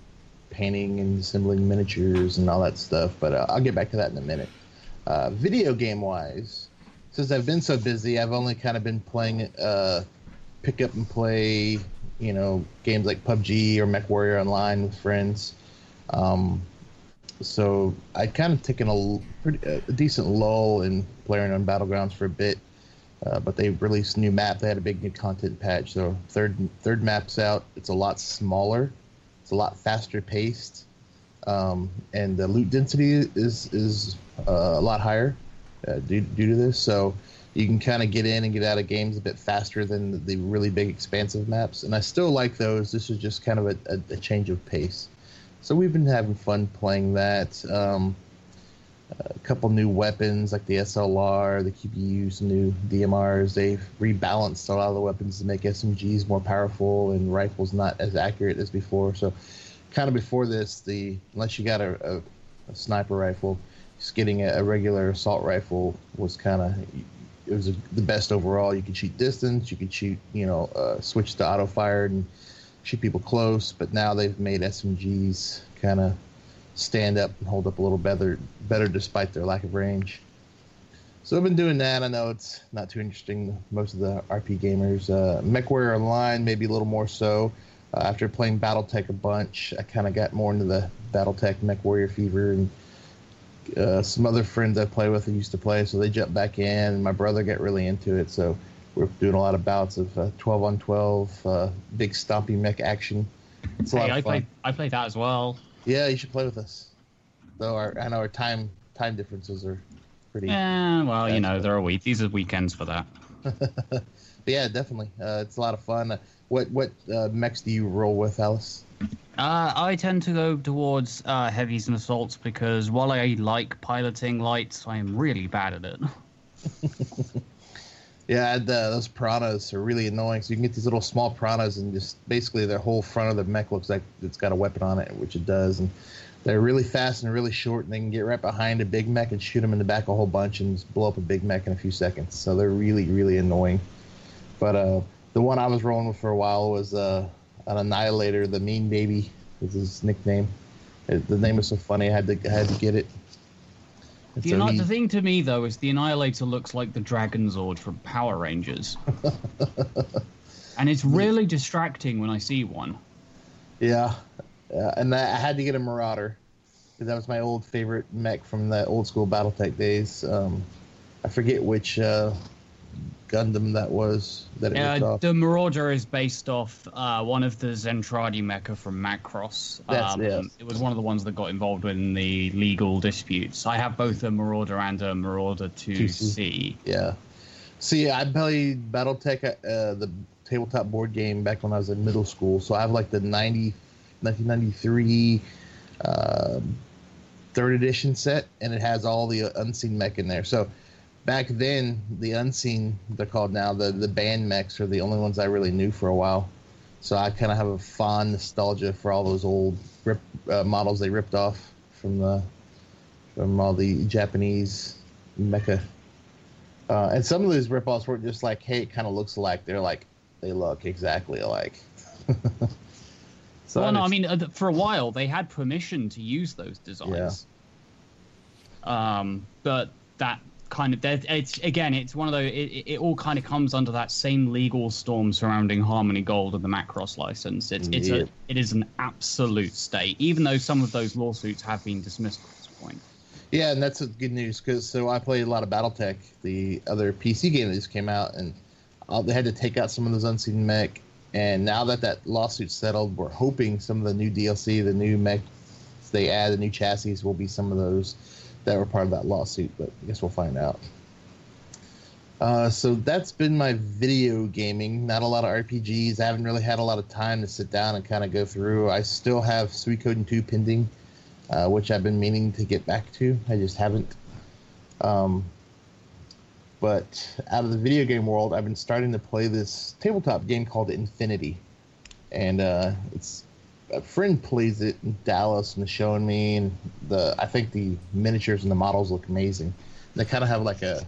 painting and assembling miniatures and all that stuff, but uh, I'll get back to that in a minute. Uh, video game wise, since I've been so busy, I've only kind of been playing uh, pick up and play, you know, games like PUBG or MechWarrior Online with friends. Um, so I kind of taken a pretty, a decent lull in playing on Battlegrounds for a bit. Uh, but they released a new map. They had a big new content patch. So third third map's out. It's a lot smaller. It's a lot faster paced, um, and the loot density is is uh, a lot higher uh, due due to this. So you can kind of get in and get out of games a bit faster than the, the really big expansive maps. And I still like those. This is just kind of a, a, a change of pace. So we've been having fun playing that. Um, a couple new weapons like the SLR, the QBU, some new DMRs. They've rebalanced a lot of the weapons to make SMGs more powerful and rifles not as accurate as before. So, kind of before this, the unless you got a, a, a sniper rifle, just getting a, a regular assault rifle was kind of it was the best overall. You could shoot distance, you could shoot, you know, uh, switch to auto fired and shoot people close. But now they've made SMGs kind of stand up and hold up a little better, better despite their lack of range. So I've been doing that. I know it's not too interesting most of the RP gamers. Uh, MechWarrior Online maybe a little more so. Uh, after playing BattleTech a bunch, I kind of got more into the BattleTech MechWarrior fever, and uh, some other friends I play with that used to play, so they jumped back in. And my brother got really into it, so we're doing a lot of bouts of uh, 12 on 12, uh, big stompy mech action. It's a Hey, lot I played I played that as well. Yeah, you should play with us. Though our I know our time time differences are pretty. Yeah, well, you know, there are week. These are weekends for that. [laughs] But yeah, definitely. Uh, it's a lot of fun. Uh, what what uh, mechs do you roll with, Alice? Uh, I tend to go towards uh, heavies and assaults because while I like piloting lights, I am really bad at it. [laughs] Yeah, those piranhas are really annoying. So you can get these little small piranhas, and just basically their whole front of the mech looks like it's got a weapon on it, which it does. And they're really fast and really short, and they can get right behind a big mech and shoot them in the back a whole bunch and blow up a big mech in a few seconds. So they're really really annoying. But uh, the one I was rolling with for a while was uh, an Annihilator, the Mean Baby is his nickname. The name was so funny, I had to I had to get it. The, so Anni- he- the thing to me though is the Annihilator looks like the Dragon Zord from Power Rangers, [laughs] and it's really distracting when I see one. Yeah, uh, and I I had to get a Marauder because that was my old favorite mech from the old school BattleTech days. Um, I forget which uh, Gundam that was that it Uh, the Marauder is based off uh, one of the Zentraedi mecha from Macross. That's- Um, yes. It was one of the ones that got involved in the legal disputes. I have both a Marauder and a Marauder 2C. Yeah. See, I played BattleTech, uh, the tabletop board game, back when I was in middle school. So I have like the 90, 1993 uh, third edition set, and it has all the unseen mech in there. So back then, the unseen, they're called now, the, the banned mechs are the only ones I really knew for a while. So I kind of have a fond nostalgia for all those old rip, uh, models they ripped off from the from all the Japanese mecha uh, and some of these ripoffs were just like, hey, it kind of looks alike. They're like, they look exactly alike. [laughs] so well, no, I mean, uh, for a while they had permission to use those designs. Um, but that kind of it's again, it's one of those. It, it- all kind of comes under that same legal storm surrounding Harmony Gold and the Macross license. It's it's a it is an absolute state, even though some of those lawsuits have been dismissed at this point. yeah, and that's good news because so I played a lot of BattleTech, the other PC game that just came out, and uh, they had to take out some of those unseen mech. And now that that lawsuit's settled, we're hoping some of the new DLC, the new mech they add, the new chassis will be some of those that were part of that lawsuit. But I guess we'll find out. Uh, so that's been my video gaming. Not a lot of RPGs. I haven't really had a lot of time to sit down and kind of go through. I still have Sweet Suikoden 2 pending, uh, which I've been meaning to get back to. I just haven't. Um, but out of the video game world, I've been starting to play this tabletop game called Infinity, and uh, it's a friend plays it in Dallas and is showing me, and the I think the miniatures and the models look amazing. They kind of have like a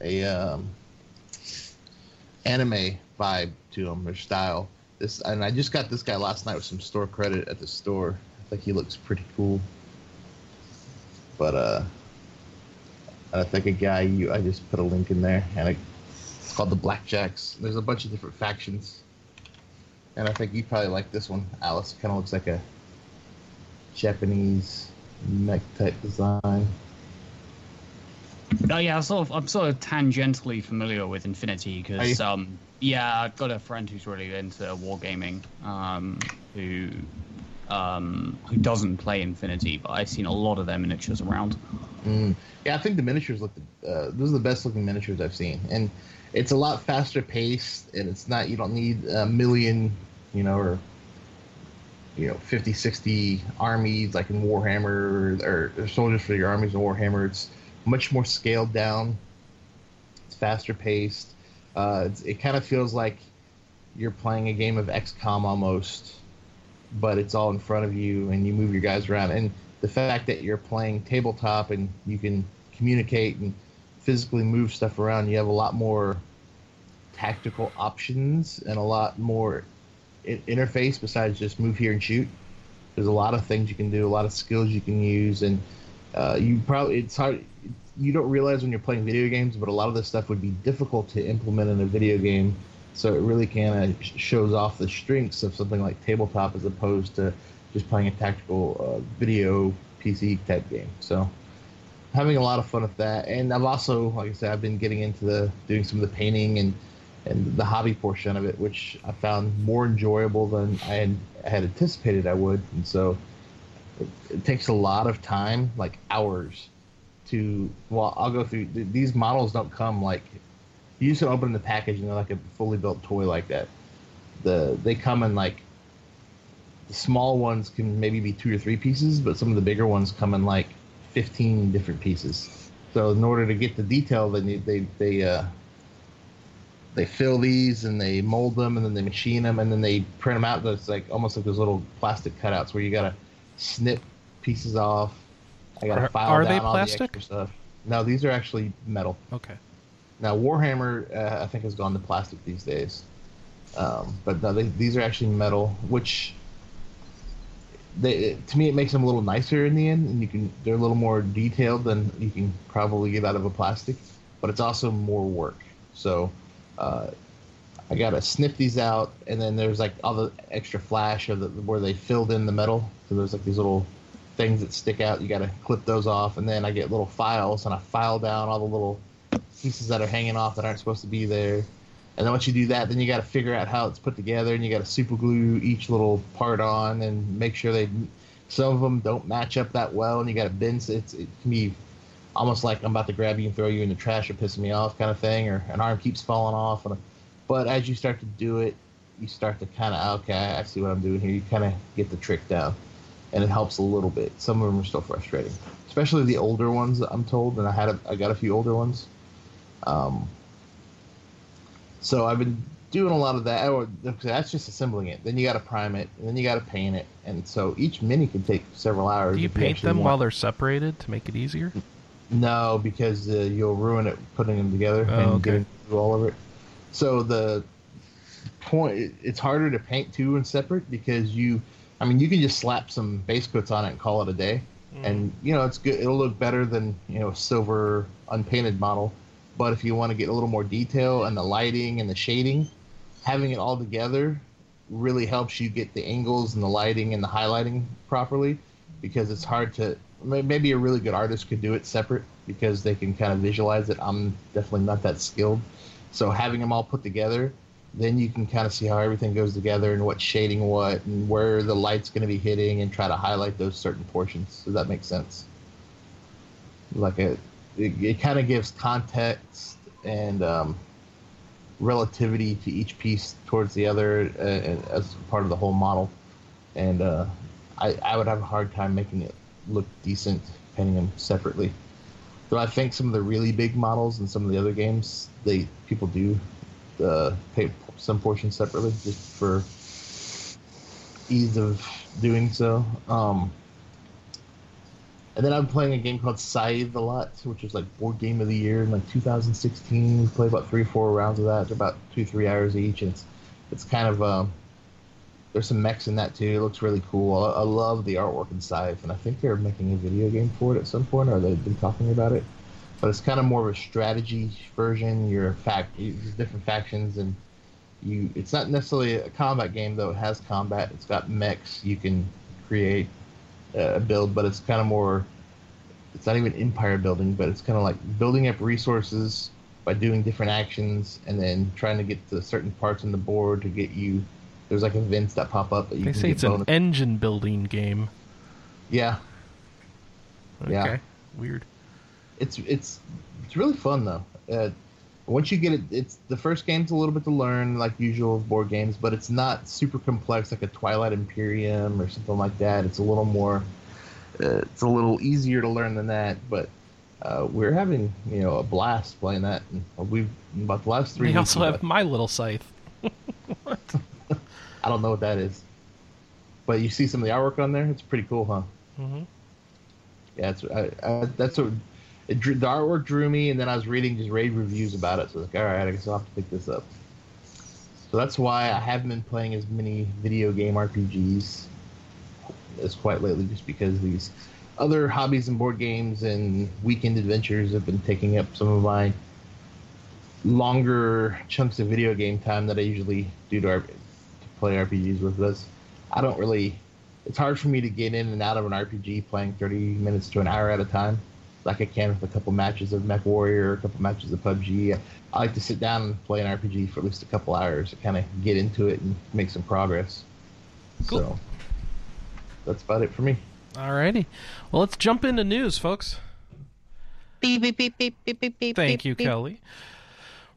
a um, anime vibe to them, their style. This and I just got this guy last night with some store credit at the store. I think he looks pretty cool. But uh, I think a guy you I just put a link in there, and it, it's called the Blackjacks. There's a bunch of different factions, and I think you probably like this one, Alice. Kind of looks like a Japanese mech type design. Oh yeah, I'm sort of, I'm sort of tangentially familiar with Infinity because um, yeah, I've got a friend who's really into wargaming, um, who um, who doesn't play Infinity, but I've seen a lot of their miniatures around. Mm. Yeah, I think the miniatures look. Uh, those are the best looking miniatures I've seen, and it's a lot faster paced, and it's not. You don't need a million, you know, or you know 50 60 armies like in warhammer or, or soldiers for your armies in warhammer it's much more scaled down. It's faster paced. Uh, it's, it kind of feels like you're playing a game of xcom almost but it's all in front of you and you move your guys around. And the fact that you're playing tabletop and you can communicate and physically move stuff around you have a lot more tactical options and a lot more interface besides just move here and shoot. There's a lot of things you can do, a lot of skills you can use, and uh, you probably it's hard. You don't realize when you're playing video games, but a lot of this stuff would be difficult to implement in a video game. So it really kind of shows off the strengths of something like tabletop as opposed to just playing a tactical uh, video PC type game. So having a lot of fun with that, and I've also, like I said, I've been getting into the doing some of the painting and and the hobby portion of it, which I found more enjoyable than I had, I had anticipated I would. And so it, it takes a lot of time, like hours, to. Well, I'll go through. th- These models don't come like you used to open the package and they're like a fully built toy like that. The they come in like the small ones can maybe be two or three pieces, but some of the bigger ones come in like fifteen different pieces. So in order to get the detail, they need they they uh, they fill these and they mold them and then they machine them and then they print them out. It's like almost like those little plastic cutouts where you gotta snip pieces off. I gotta Are- file are down they all the plastic? extra stuff. No, these are actually metal. Okay. Now Warhammer, uh, I think, has gone to plastic these days, um, but no, they, these are actually metal, which they to me it makes them a little nicer in the end, and you can they're a little more detailed than you can probably get out of a plastic, but it's also more work. So uh, I gotta snip these out, and then there's like all the extra flash of the, where they filled in the metal. So there's like these little things that stick out. You gotta clip those off, and then I get little files, and I file down all the little pieces that are hanging off that aren't supposed to be there. And then once you do that, then you got to figure out how it's put together, and you got to super glue each little part on and make sure they. Some of them don't match up that well, and you got to bend. It's it can be almost like I'm about to grab you and throw you in the trash or pissing me off kind of thing, or an arm keeps falling off. And, but as you start to do it, you start to kind of okay, I see what I'm doing here. You kind of get the trick down, and it helps a little bit. Some of them are still frustrating, especially the older ones. I'm told, and I had a, I got a few older ones. Um, so I've been doing a lot of that. Oh, that's just assembling it. Then you got to prime it, and then you got to paint it, and so each mini can take several hours. Do you paint them want- while they're separated to make it easier? No, because uh, you'll ruin it putting them together Oh, and okay. getting through all of it. So the point, it's harder to paint two and separate because you, I mean, you can just slap some base coats on it and call it a day, and you know it's good. It'll look better than you know a silver unpainted model. But if you want to get a little more detail and the lighting and the shading, having it all together really helps you get the angles and the lighting and the highlighting properly because it's hard to may- maybe a really good artist could do it separate because they can kind of visualize it. I'm definitely not that skilled. So having them all put together then you can kind of see how everything goes together and what shading what and where the light's going to be hitting and try to highlight those certain portions. Does that make sense? Like a it, it kind of gives context and um, relativity to each piece towards the other uh, as part of the whole model. And uh, I, I would have a hard time making it look decent painting them separately. Though I think some of the really big models and some of the other games, they people do uh, paint some portions separately just for ease of doing so. Um, and then I'm playing a game called Scythe a lot, which is like board game of the year in like 2016. We play about three, or four rounds of that. About two, three hours each, and it's it's kind of um, there's some mechs in that too. It looks really cool. I, I love the artwork in Scythe, and I think they're making a video game for it at some point, or they've been talking about it. But it's kind of more of a strategy version. You're a fact, different factions, and you. It's not necessarily a combat game though. It has combat. It's got mechs you can create uh, build, but it's kind of more. It's not even empire building, but it's kind of like building up resources by doing different actions, and then trying to get to certain parts on the board to get you. There's like events that pop up that you They can say it's an engine building game. yeah, Okay. Yeah. Weird. it's it's it's really fun though. Uh, once you get it, it's the first game's a little bit to learn, like usual board games, but it's not super complex like a Twilight Imperium or something like that. It's a little more, uh, it's a little easier to learn than that. But uh, we're having you know a blast playing that. And we've about the last three. Weeks, also have my little scythe. [laughs] I don't know what that is, but you see some of the artwork on there. It's pretty cool, huh? hmm Yeah, it's I, I, that's what it drew, the artwork drew me, and then I was reading just rave reviews about it. So I was like, all right, I guess I'll have to pick this up. So that's why I haven't been playing as many video game RPGs as quite lately, just because these other hobbies and board games and weekend adventures have been taking up some of my longer chunks of video game time that I usually do to play RPGs with. That's I don't really. It's hard for me to get in and out of an RPG playing 30 minutes to an hour at a time, like I can with a couple matches of Mech Warrior, a couple matches of PUBG. I like to sit down and play an RPG for at least a couple hours to kind of get into it and make some progress. Cool. So that's about it for me. Alrighty. Well, let's jump into news, folks. Beep beep beep beep beep beep beep. Thank beep, you, beep. Kelly.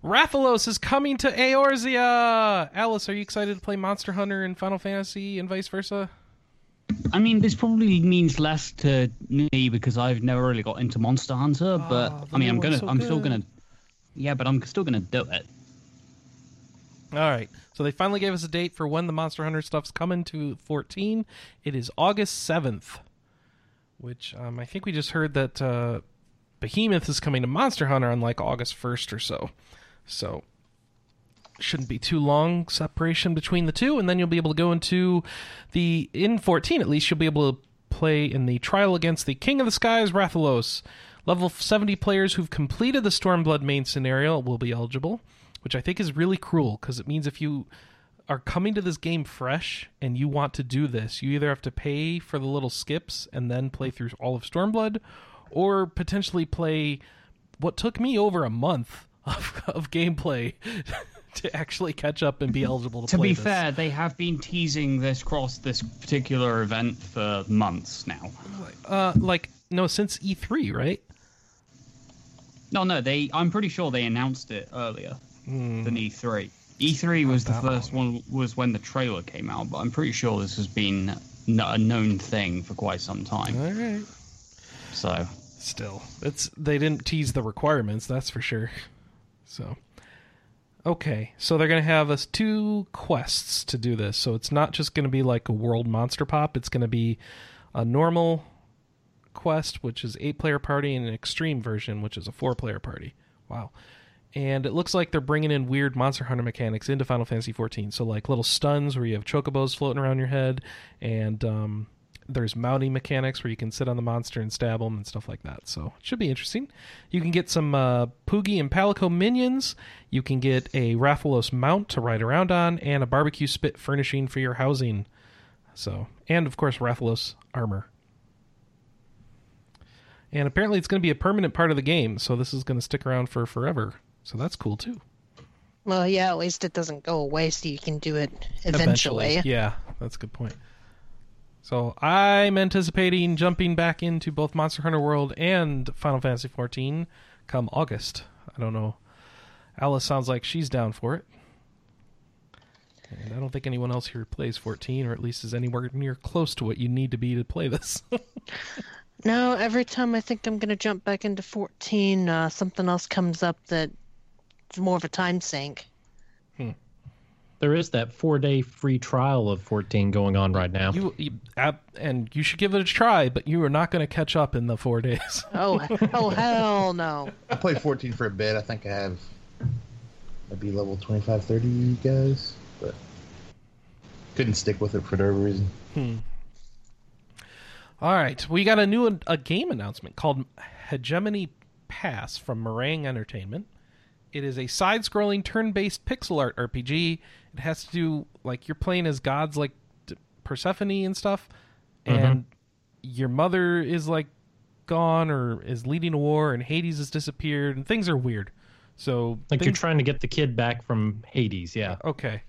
Rathalos is coming to Eorzea. Alice, are you excited to play Monster Hunter and Final Fantasy and vice versa? I mean, this probably means less to me because I've never really got into Monster Hunter. But Oh, the I mean, I'm gonna, so I'm still gonna, yeah, but I'm still gonna do it. All right. So they finally gave us a date for when the Monster Hunter stuff's coming to 14. It is August 7th, which um, I think we just heard that uh, Behemoth is coming to Monster Hunter on like August 1st or so. So shouldn't be too long separation between the two and then you'll be able to go into the in 14 at least you'll be able to play in the trial against the king of the skies rathalos. Level 70 players who've completed the stormblood main scenario will be eligible which i think is really cruel because it means if you are coming to this game fresh and you want to do this you either have to pay for the little skips and then play through all of stormblood or potentially play what took me over a month of, [laughs] of gameplay [laughs] to actually catch up and be eligible to, To play To be this. fair, they have been teasing this cross this particular event for months now. uh, like no, since E3, right? No, no, they. I'm pretty sure they announced it earlier Hmm. than E3. E3 was the first one. Was when the trailer came out, but I'm pretty sure this has been a known thing for quite some time. All right. So Still, it's they didn't tease the requirements, that's for sure. So, okay, so they're gonna have us two quests to do this. So it's not just gonna be like a world monster pop. It's gonna be a normal quest, which is eight player party, and an extreme version, which is a four player party. Wow. And it looks like they're bringing in weird Monster Hunter mechanics into Final Fantasy XIV. So like little stuns where you have chocobos floating around your head, and um, there's mounting mechanics where you can sit on the monster and stab them and stuff like that. So it should be interesting. You can get some uh, Poogie and Palico minions. You can get a Rathalos mount to ride around on, and a barbecue spit furnishing for your housing. So, and of course Rathalos armor. And apparently it's going to be a permanent part of the game, so this is going to stick around for forever. So that's cool too. Well, yeah, at least it doesn't go away, so you can do it eventually. Yeah, that's a good point. So I'm anticipating jumping back into both Monster Hunter World and Final Fantasy XIV come August. I don't know. Alice sounds like she's down for it. And I don't think anyone else here plays 14, or at least is anywhere near close to what you need to be to play this. [laughs] No, every time I think I'm going to jump back into 14, uh, something else comes up that's more of a time sink. There is that four day free trial of 14 going on right now. you, you ab- and you should give it a try, but you are not going to catch up in the four days. [laughs] Oh, oh hell no. I played 14 for a bit. I think I have maybe level 25, 30 guys, but couldn't stick with it for whatever reason. Hmm. All right, we got a new a game announcement called Hegemony Pass from Meringue Entertainment. It is a side-scrolling turn-based pixel art RPG. It has to do like you're playing as gods like Persephone and stuff, mm-hmm. and your mother is like gone or is leading a war, and Hades has disappeared, and things are weird. So like you're trying to get the kid back from Hades, yeah. Okay.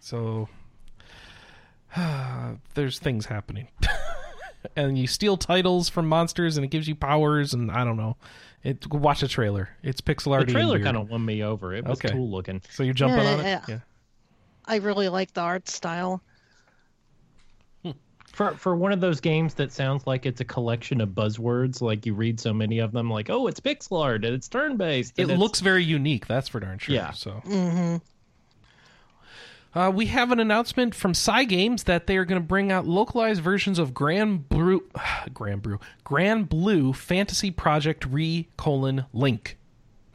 So [sighs] there's things happening. [laughs] and you steal titles from monsters, and it gives you powers, and I don't know. It watch the trailer. It's pixel art. The art. trailer kind of won me over. It was Okay. cool looking. So you're jumping Yeah, on it. yeah. Yeah. I really like the art style. For for one of those games that sounds like it's a collection of buzzwords, like you read so many of them, like oh, it's pixel art and it's turn based. It looks very unique. That's for darn sure. Yeah. So. hmm Uh, we have an announcement from Cygames that they are going to bring out localized versions of Grand Brew, [sighs] Grand Brew, Granblue Fantasy Project Re colon Link, [laughs]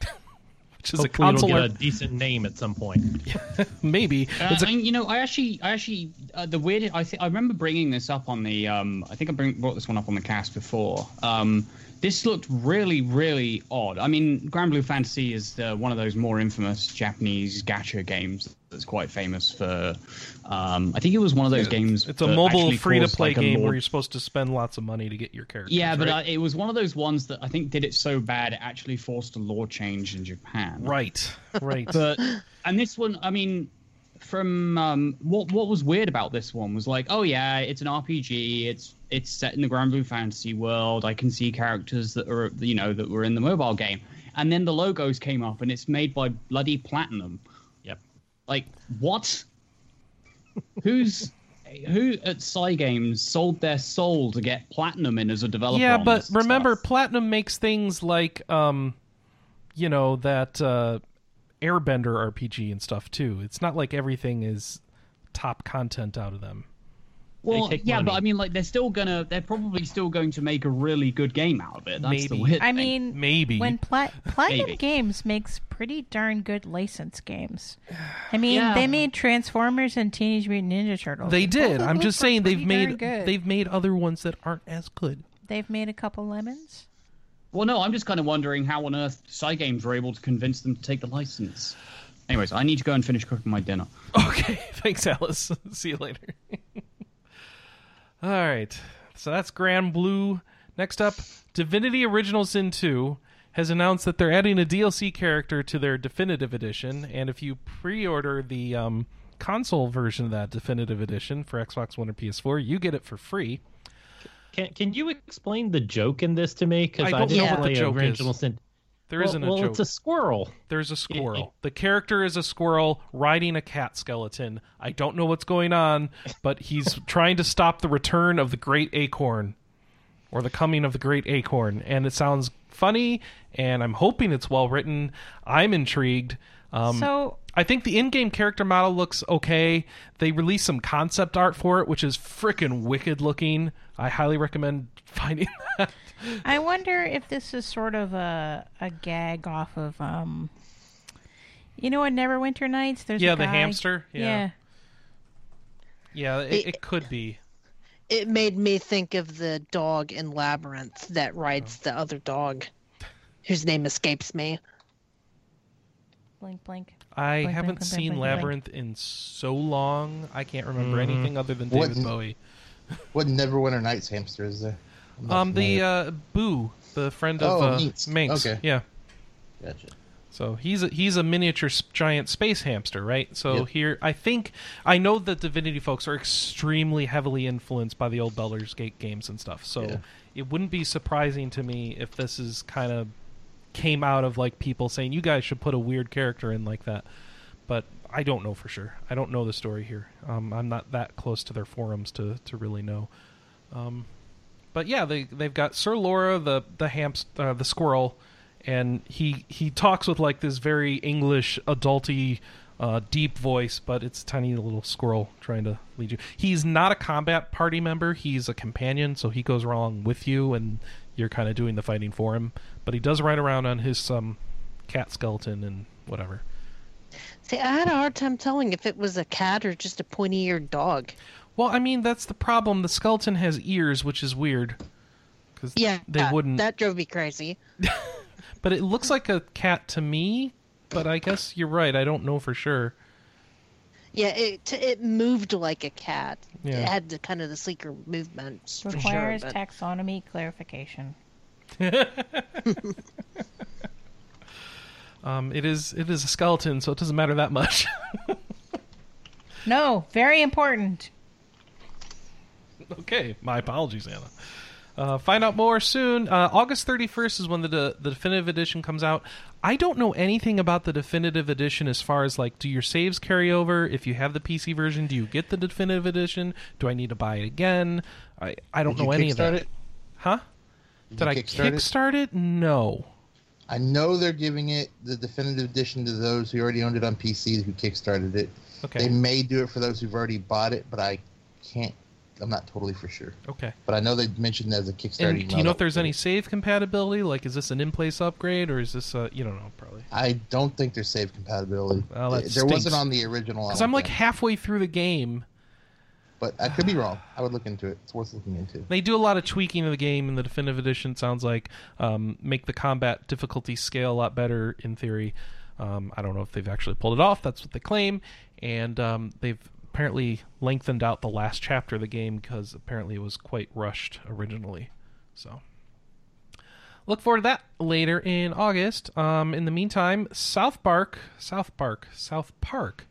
which is Hopefully a it'll console. get a decent name at some point. [laughs] maybe Uh, a, I, you know, I actually, I actually, uh, the weird. I think I remember bringing this up on the. Um, I think I bring, brought this one up on the cast before. Um, this looked really, really odd. I mean, Granblue Fantasy is uh, one of those more infamous Japanese gacha games that's quite famous for. Um, I think it was one of those games. it's a mobile free to play like, game lore- where you're supposed to spend lots of money to get your characters. Yeah, but right? uh, it was one of those ones that I think did it so bad it actually forced a law change in Japan. right, right. [laughs] But and this one, I mean, from um, what what was weird about this one was like, oh yeah, it's an RPG. It's it's set in the Granblue Fantasy world. I can see characters that are you know that were in the mobile game, and then the logos came up, and it's made by bloody Platinum. Yep. Like what? [laughs] Who's who at Cygames sold their soul to get Platinum in as a developer? yeah, on but this remember, stuff? Platinum makes things like, um, you know, that uh, Airbender RPG and stuff too. It's not like everything is top content out of them. Well, take yeah, but. I mean, like, they're still gonna, they're probably still going to make a really good game out of it. That's the Maybe. weird I thing. mean, Maybe. when Pla- Platinum Maybe. Games makes pretty darn good license games. I mean, Yeah. they made Transformers and Teenage Mutant Ninja Turtles. They did. I'm just saying they've made good. they've made other ones that aren't as good. They've made a couple lemons. well, no, I'm just kind of wondering how on earth Cygames were able to convince them to take the license. Anyways, I need to go and finish cooking my dinner. Okay, [laughs] thanks, Alice. [laughs] See you later. [laughs] All right, so that's Granblue. Next up, Divinity Original Sin 2 has announced that they're adding a DLC character to their definitive edition, and if you pre-order the um, console version of that definitive edition for Xbox One or PS4, you get it for free. Can Can you explain the joke in this to me? Because I don't didn't know what the joke is. Sin. There well, not a well, joke. it's a squirrel. There's a squirrel. The character is a squirrel riding a cat skeleton. I don't know what's going on, but he's [laughs] trying to stop the return of the great acorn or the coming of the great acorn. And it sounds funny, and I'm hoping it's well written. I'm intrigued. Um, so I think the in-game character model looks okay. They released some concept art for it, which is freaking wicked looking. I highly recommend [laughs] finding that. I wonder if this is sort of a a gag off of um. You know, in Neverwinter Nights, there's a Yeah, the guy- hamster. Yeah. Yeah. Yeah, it, it could be. It made me think of the dog in Labyrinth that rides the other dog, whose name escapes me. Blink, blink. I Blink, haven't blink, blink, seen blink, blink. Labyrinth in so long. I can't remember Mhm. anything other than What- David Bowie. What Neverwinter Nights hamster is there? I'm not Um, the uh, Boo, the friend of Oh, uh, Minsc. Minsc. Okay. Yeah. Gotcha. So he's a, he's a miniature giant space hamster, right? So Yep. here, I think I know that Divinity folks are extremely heavily influenced by the old Baldur's Gate games and stuff. So Yeah. it wouldn't be surprising to me if this is kind of came out of like people saying you guys should put a weird character in like that. But I don't know for sure. I don't know the story here. Um, I'm not that close to their forums to to really know. Um, but yeah, they they've got Sir Lora, the the hamst, uh, the squirrel, and he he talks with like this very English adulty. Uh, deep voice, but it's a tiny little squirrel trying to lead you. He's not a combat party member. He's a companion, so he goes along with you, and you're kind of doing the fighting for him. But he does ride around on his um, cat skeleton and whatever. See, I had a hard time telling if it was a cat or just a pointy-eared dog. Well, I mean that's the problem. The skeleton has ears, which is weird. Because Yeah, they wouldn't. That drove me crazy. [laughs] But it looks like a cat to me. But I guess you're right. I don't know for sure. Yeah, it it moved like a cat. Yeah. It had the kind of the sleeker movements for sure. Requires but- taxonomy clarification. [laughs] Um, it is it is a skeleton, so it doesn't matter that much. [laughs] No, very important. Okay, my apologies, Anna. Uh, find out more soon. Uh, August 31st is when the, de- the definitive edition comes out. I don't know anything about the definitive edition as far as like, do your saves carry over? If you have the PC version, do you get the definitive edition? Do I need to buy it again? I, I don't Did know any of that. it? Huh? Did, Did I kickstart it? kickstart it? No. I know they're giving it the definitive edition to those who already owned it on PC who kickstarted it. Okay. They may do it for those who've already bought it, but I can't. I'm not totally for sure. Okay. But I know they mentioned as a Kickstarter. And do you know if there's any save compatibility? Like, is this an in-place upgrade or is this a you don't know probably? I don't think there's save compatibility. Well, that there stinks. wasn't on the original. Because I'm like think. halfway through the game. but I could be wrong. I would look into it. It's worth looking into. They do a lot of tweaking of the game in the definitive edition. it Sounds like um, make the combat difficulty scale a lot better in theory. Um, I don't know if they've actually pulled it off. That's what they claim, and um, they've apparently lengthened out the last chapter of the game because apparently it was quite rushed originally. So look forward to that later in August. Um, in the meantime, South Park, South Park, South Park.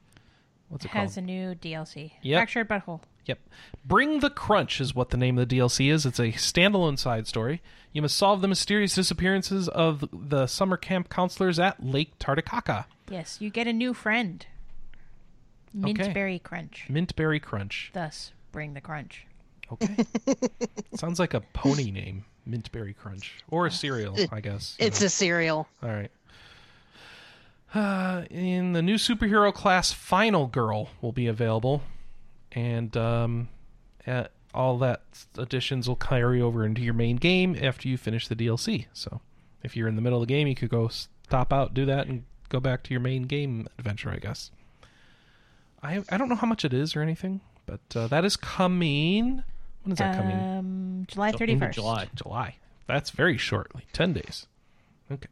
What's it called? Has a new DLC. Yep. Fractured Butthole. Yep. Bring the Crunch is what the name of the DLC is. It's a standalone side story. You must solve the mysterious disappearances of the summer camp counselors at Lake Tardicaca. Yes, you get a new friend. Mintberry Crunch. Mintberry Crunch. Thus, bring the crunch. Okay. [laughs] Sounds like a pony name. Mintberry Crunch. Or a cereal, I guess. It's a cereal. All right. Uh, in the new superhero class, Final Girl will be available, and um, uh, all that additions will carry over into your main game after you finish the DLC. So, if you're in the middle of the game, you could go stop out, do that, and go back to your main game adventure. I guess. I I don't know how much it is or anything, but uh, that is coming. When is that coming? Um, July So, thirty end of first. July. July. That's very shortly. 10 days. Okay.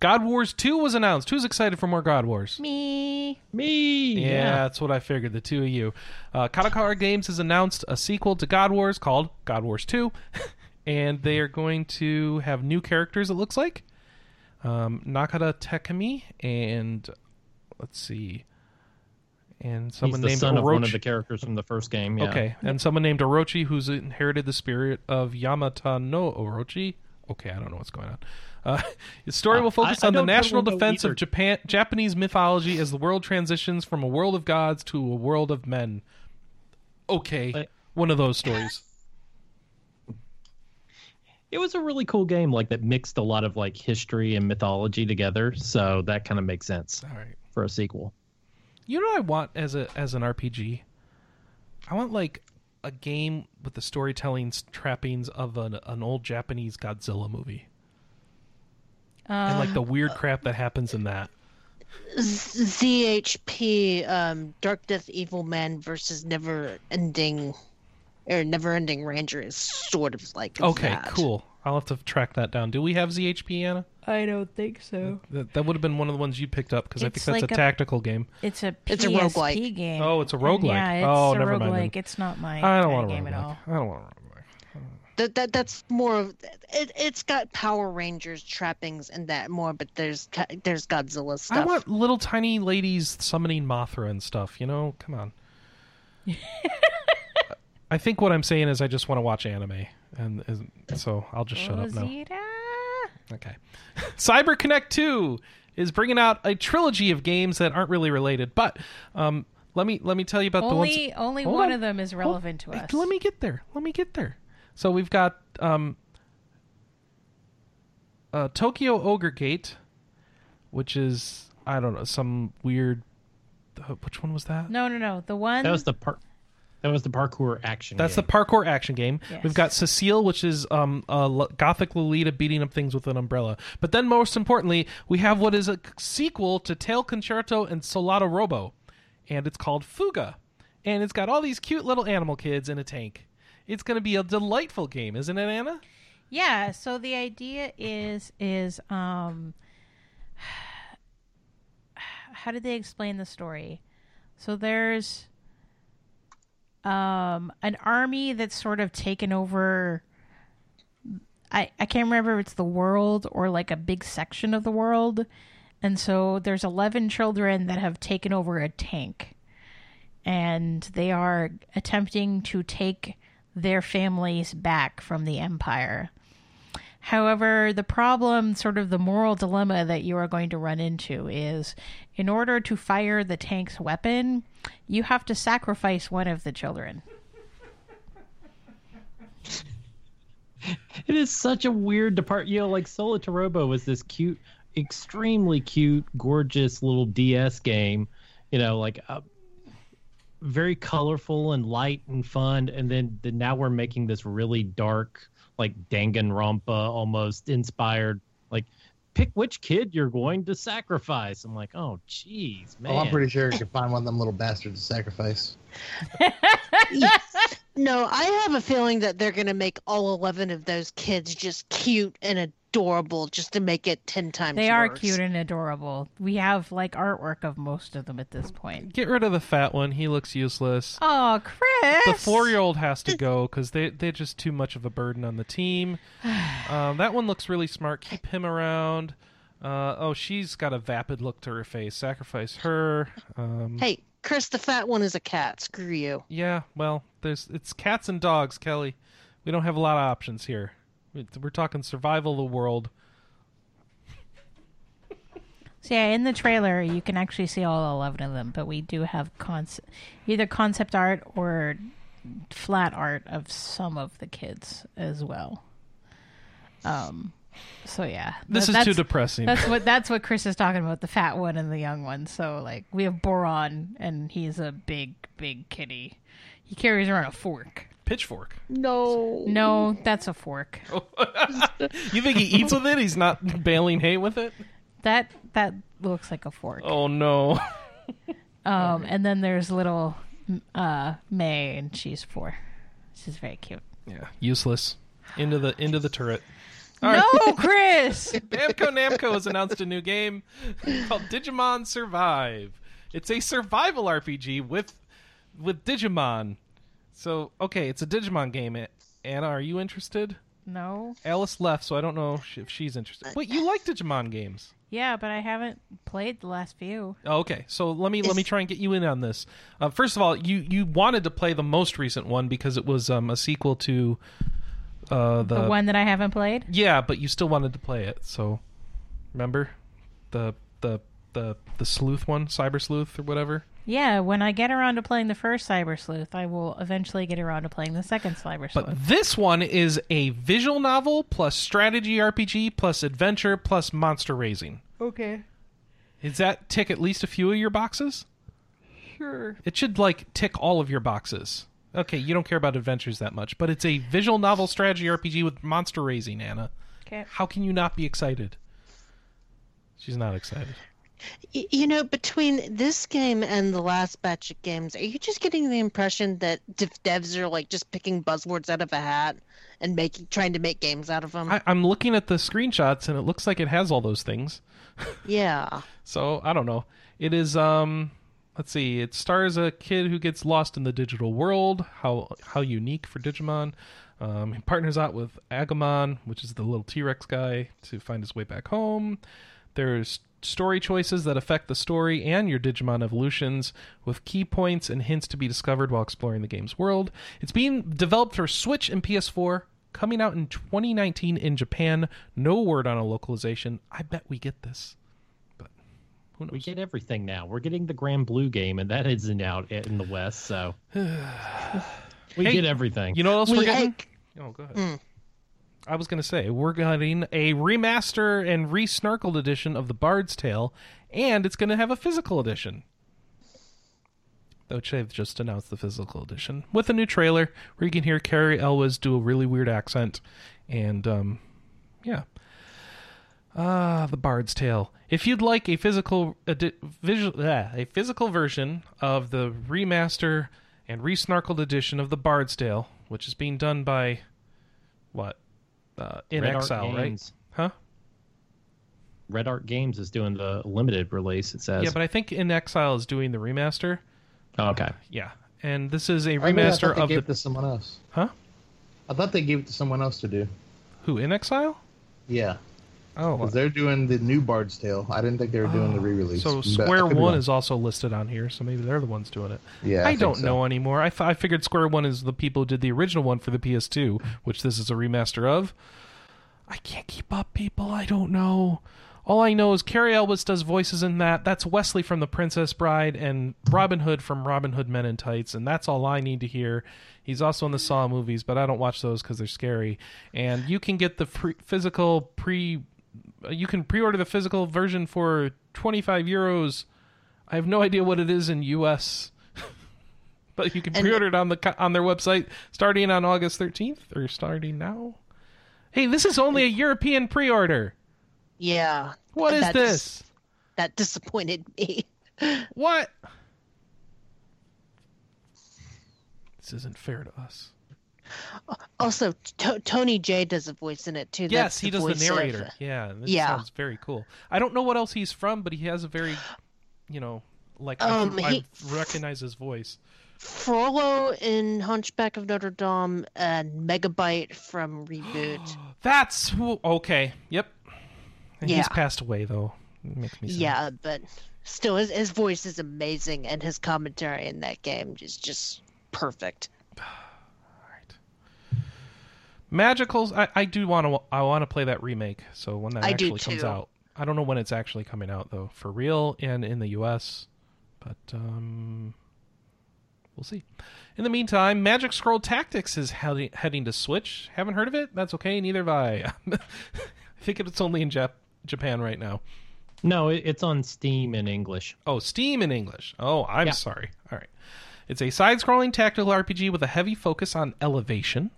God Wars 2 was announced. Who's excited for more God Wars? Me. Me. Yeah, that's what I figured. The two of you. Uh, Kadokawa Games has announced a sequel to God Wars called God Wars 2, [laughs] and they are going to have new characters. It looks like um, Nakata Tekami and let's see, and someone the named son of one of the characters from the first game. Yeah. Okay, and someone named Orochi who's inherited the spirit of Yamata no Orochi. Okay, I don't know what's going on. Uh, the story will focus I- I on the national defense of Japan, Japanese mythology as the world transitions from a world of gods to a world of men. Okay, But- one of those stories. [laughs] It was a really cool game, like that mixed a lot of like history and mythology together. So that kind of makes sense All right. for a sequel. You know what I want as a as an RPG? I want like a game with the storytelling trappings of an an old Japanese Godzilla movie. and like the weird crap that happens in that. ZHP, um, Dark Death Evil Man versus Never Ending, or Never Ending Ranger is sort of like Okay, that. cool. I'll have to track that down. Do we have ZHP, Anna? I don't think so. That, that would have been one of the ones you picked up because I think It's that's like a a- tactical game. It's a PSP It's a roguelike. game. Oh, it's a roguelike. Yeah, it's Oh, a never mind roguelike. then. It's not my I don't kind want of a game at all. I don't want a roguelike. That, that that's more of it. It's got Power Rangers trappings and that more, but there's ca- there's Godzilla stuff. I want little tiny ladies summoning Mothra and stuff. You know, come on. [laughs] I think what I'm saying is I just want to watch anime, and, and so I'll just shut up now. Okay. [laughs] CyberConnect 2 is bringing out a trilogy of games that aren't really related, but um, let me let me tell you about the ones. Only, only Hold one on. of them is Hold- relevant to Hey, us. Let me get there. Let me get there. So we've got um, uh, Tokyo Ogre Gate, which is I don't know some weird. Uh, which one was that? No, no, no. The one. That was the part. That was the parkour action. That's game. the parkour action game. Yes. We've got Cecile, which is um, a L- gothic Lolita beating up things with an umbrella. But then, most importantly, we have what is a sequel to Tail Concerto and Solatorobo, and it's called Fuga, and it's got all these cute little animal kids in a tank. It's going to be a delightful game, isn't it, Anna? Yeah, so the idea is is um [sighs] how did they explain the story? So there's um an army that's sort of taken over I I can't remember if it's the world or like a big section of the world. And so there's 11 children that have taken over a tank. And they are attempting to take their families back from the Empire. However, the problem, sort of the moral dilemma that you are going to run into is in order to fire the tank's weapon, you have to sacrifice one of the children. It is such a weird depart. You know, like Solatorobo was this cute, extremely cute, gorgeous little DS game. You know, like uh, very colorful and light and fun. And then the, now we're making this really dark, like Danganronpa almost inspired. Like, pick which kid you're going to sacrifice. I'm like, oh, jeez, oh, man. Well, I'm pretty sure you can find one of them little bastards to sacrifice. [laughs] No, I have a feeling that they're going to make all 11 of those kids just cute and adorable just to make it 10 times They are worse. cute and adorable. We have like artwork of most of them at this point. Get rid of the fat one. He looks useless. Oh, Chris! The four-year-old has to go because they they're just too much of a burden on the team. [sighs] Um, that one looks really smart. Keep him around. Uh, oh, she's got a vapid look to her face. Sacrifice her. Um, Hey, Chris, the fat one is a cat. Screw you. Yeah, well, there's it's cats and dogs, Kelly. We don't have a lot of options here. We- We're talking survival of the world. So yeah, in the trailer you can actually see all eleven of them, but we do have conce- either concept art or flat art of some of the kids as well. Um, so yeah, This That- is too depressing. That's what that's what Chris is talking about, the fat one and the young one. So like we have Boron and he's a big, big kitty. He carries around a fork. Pitchfork. No. No, that's a fork. [laughs] You think he eats with it? He's not baling hay with it? That that looks like a fork. Oh no. [laughs] Um, and then there's little uh, May, and she's four. She's very cute. Yeah, useless. Into the into the turret. no, [laughs] Chris. Namco Namco has announced a new game called Digimon Survive. It's a survival RPG with with Digimon. So okay, it's a Digimon game. Anna, are you interested? no. Alice left, so I don't know if she's interested. Wait, you like Digimon games? Yeah, but I haven't played the last few. Oh, okay, so let me let me try and get you in on this. Uh, first of all, you you wanted to play the most recent one because it was um, a sequel to uh, the, The one that I haven't played. Yeah, but you still wanted to play it. So remember the the the the sleuth one, Cyber Sleuth or whatever. Yeah, when I get around to playing the first Cyber Sleuth, I will eventually get around to playing the second Cyber Sleuth. But this one is a visual novel plus strategy RPG plus adventure plus monster raising. okay. Does that tick at least a few of your boxes? Sure. It should like tick all of your boxes. Okay, you don't care about adventures that much, but it's a visual novel strategy RPG with monster raising, Anna. Okay. How can you not be excited? She's not excited. You know, between this game and the last batch of games, are you just getting the impression that dev- devs are like just picking buzzwords out of a hat and making trying to make games out of them? I, I'm looking at the screenshots and it looks like it has all those things. [laughs] Yeah. So I don't know. It is um let's see, it stars a kid who gets lost in the digital world. How how unique for Digimon. Um, he partners out with Agumon, which is the little T Rex guy, to find his way back home. There's story choices that affect the story and your Digimon evolutions, with key points and hints to be discovered while exploring the game's world. It's being developed for Switch and PS4, coming out in 2019 in Japan. No word on a localization. I bet we get this, but who knows? We get everything now. We're getting the Granblue game, and that isn't out in the West, so [sighs] we Hey, get everything. You know what else We we're getting? egg- Oh, go ahead. Mm. I was going to say we're getting a remaster and re-snarkled edition of the Bard's Tale, and it's going to have a physical edition. Which they've just announced the physical edition with a new trailer where you can hear Cary Elwes do a really weird accent, and um, yeah. Ah, the Bard's Tale. If you'd like a physical visual, ah, a physical version of the remaster and re-snarkled edition of the Bard's Tale, which is being done by what? Uh, in Red Art Exile, right? Games. Huh? Red Art Games is doing the limited release. It says. Yeah, but I think inXile is doing the remaster. Oh, okay. Yeah, and this is a I mean, I remaster thought they of gave the it to someone else. huh? I thought they gave it to someone else to do. Who inXile? Yeah. Oh, Because they're doing the new Bard's Tale. I didn't think they were doing the oh. re-release. so Square One is also listed on here, so maybe they're the ones doing it. Yeah, I, think don't so. know anymore. I, I figured Square One is the people who did the original one for the PS2, which this is a remaster of. I can't keep up, people. I don't know. All I know is Cary Elwes does voices in that. That's Wesley from The Princess Bride and Robin Hood from Robin Hood Men in Tights, and that's all I need to hear. He's also in the Saw movies, but I don't watch those because they're scary. And you can get the free, physical pre. You can pre-order the physical version for 25 euros. I have no idea what it is in US. [laughs] but you can And- pre-order it on the on their website starting on August 13th or starting now. Hey, this is only a European pre-order. Yeah. What is this? That disappointed me. What? [laughs] This isn't fair to us. Also, to- Tony Jay does a voice in it too. yes, That's he does the voice of- narrator. Yeah, this Yeah. sounds very cool. I don't know what else he's from, but he has a very, you know, like Um, I, he- I recognize his voice. Frollo in Hunchback of Notre Dame and Megabyte from Reboot. [gasps] That's who. Okay. Yep. And He's passed away though. Makes me sad. yeah, but still, his, his voice is amazing, and his commentary in that game is just perfect. Magicals. I, I do want to. I want to play that remake. So when that I actually comes out, I don't know when it's actually coming out though, for real and in the U.S. But um, we'll see. In the meantime, Magic Scroll Tactics is heading heading to Switch. Haven't heard of it? That's okay. Neither have I. [laughs] I think it's only in Jap- Japan right now. No, it's on Steam in English. Oh, Steam in English. Oh, I'm Yeah. sorry. All right. It's a side scrolling tactical RPG with a heavy focus on elevation.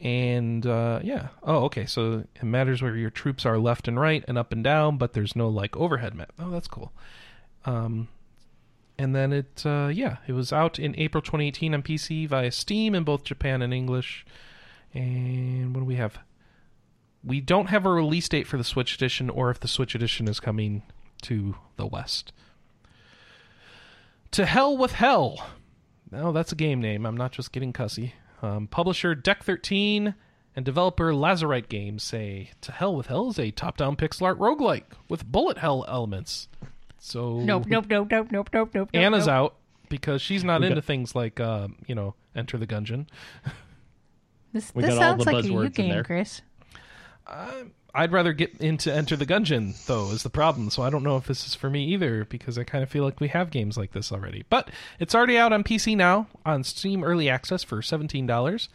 And uh, yeah. Oh, okay. So it matters where your troops are left and right and up and down, but there's no like overhead map. Oh, that's cool. Um, and then it, uh, yeah, it was out in April 2018 on PC via Steam in both Japan and English. And what do we have? We don't have a release date for the Switch edition or if the Switch edition is coming to the West. To Hell with Hell. No, that's a game name. I'm not just getting cussy. Um, publisher Deck 13 and developer Lazarite Games say To Hell with Hell is a top down pixel art roguelike with bullet hell elements. So Nope, nope, nope, nope, nope, nope, nope. Anna's nope. out because she's not We into got- things like, uh, you know, Enter the Gungeon. [laughs] This, this sounds like a you buzzwords in game, there. Chris. I'd rather get into Enter the Gungeon, though, is the problem. So I don't know if this is for me either, because I kind of feel like we have games like this already. But it's already out on PC now, on Steam Early Access for $17.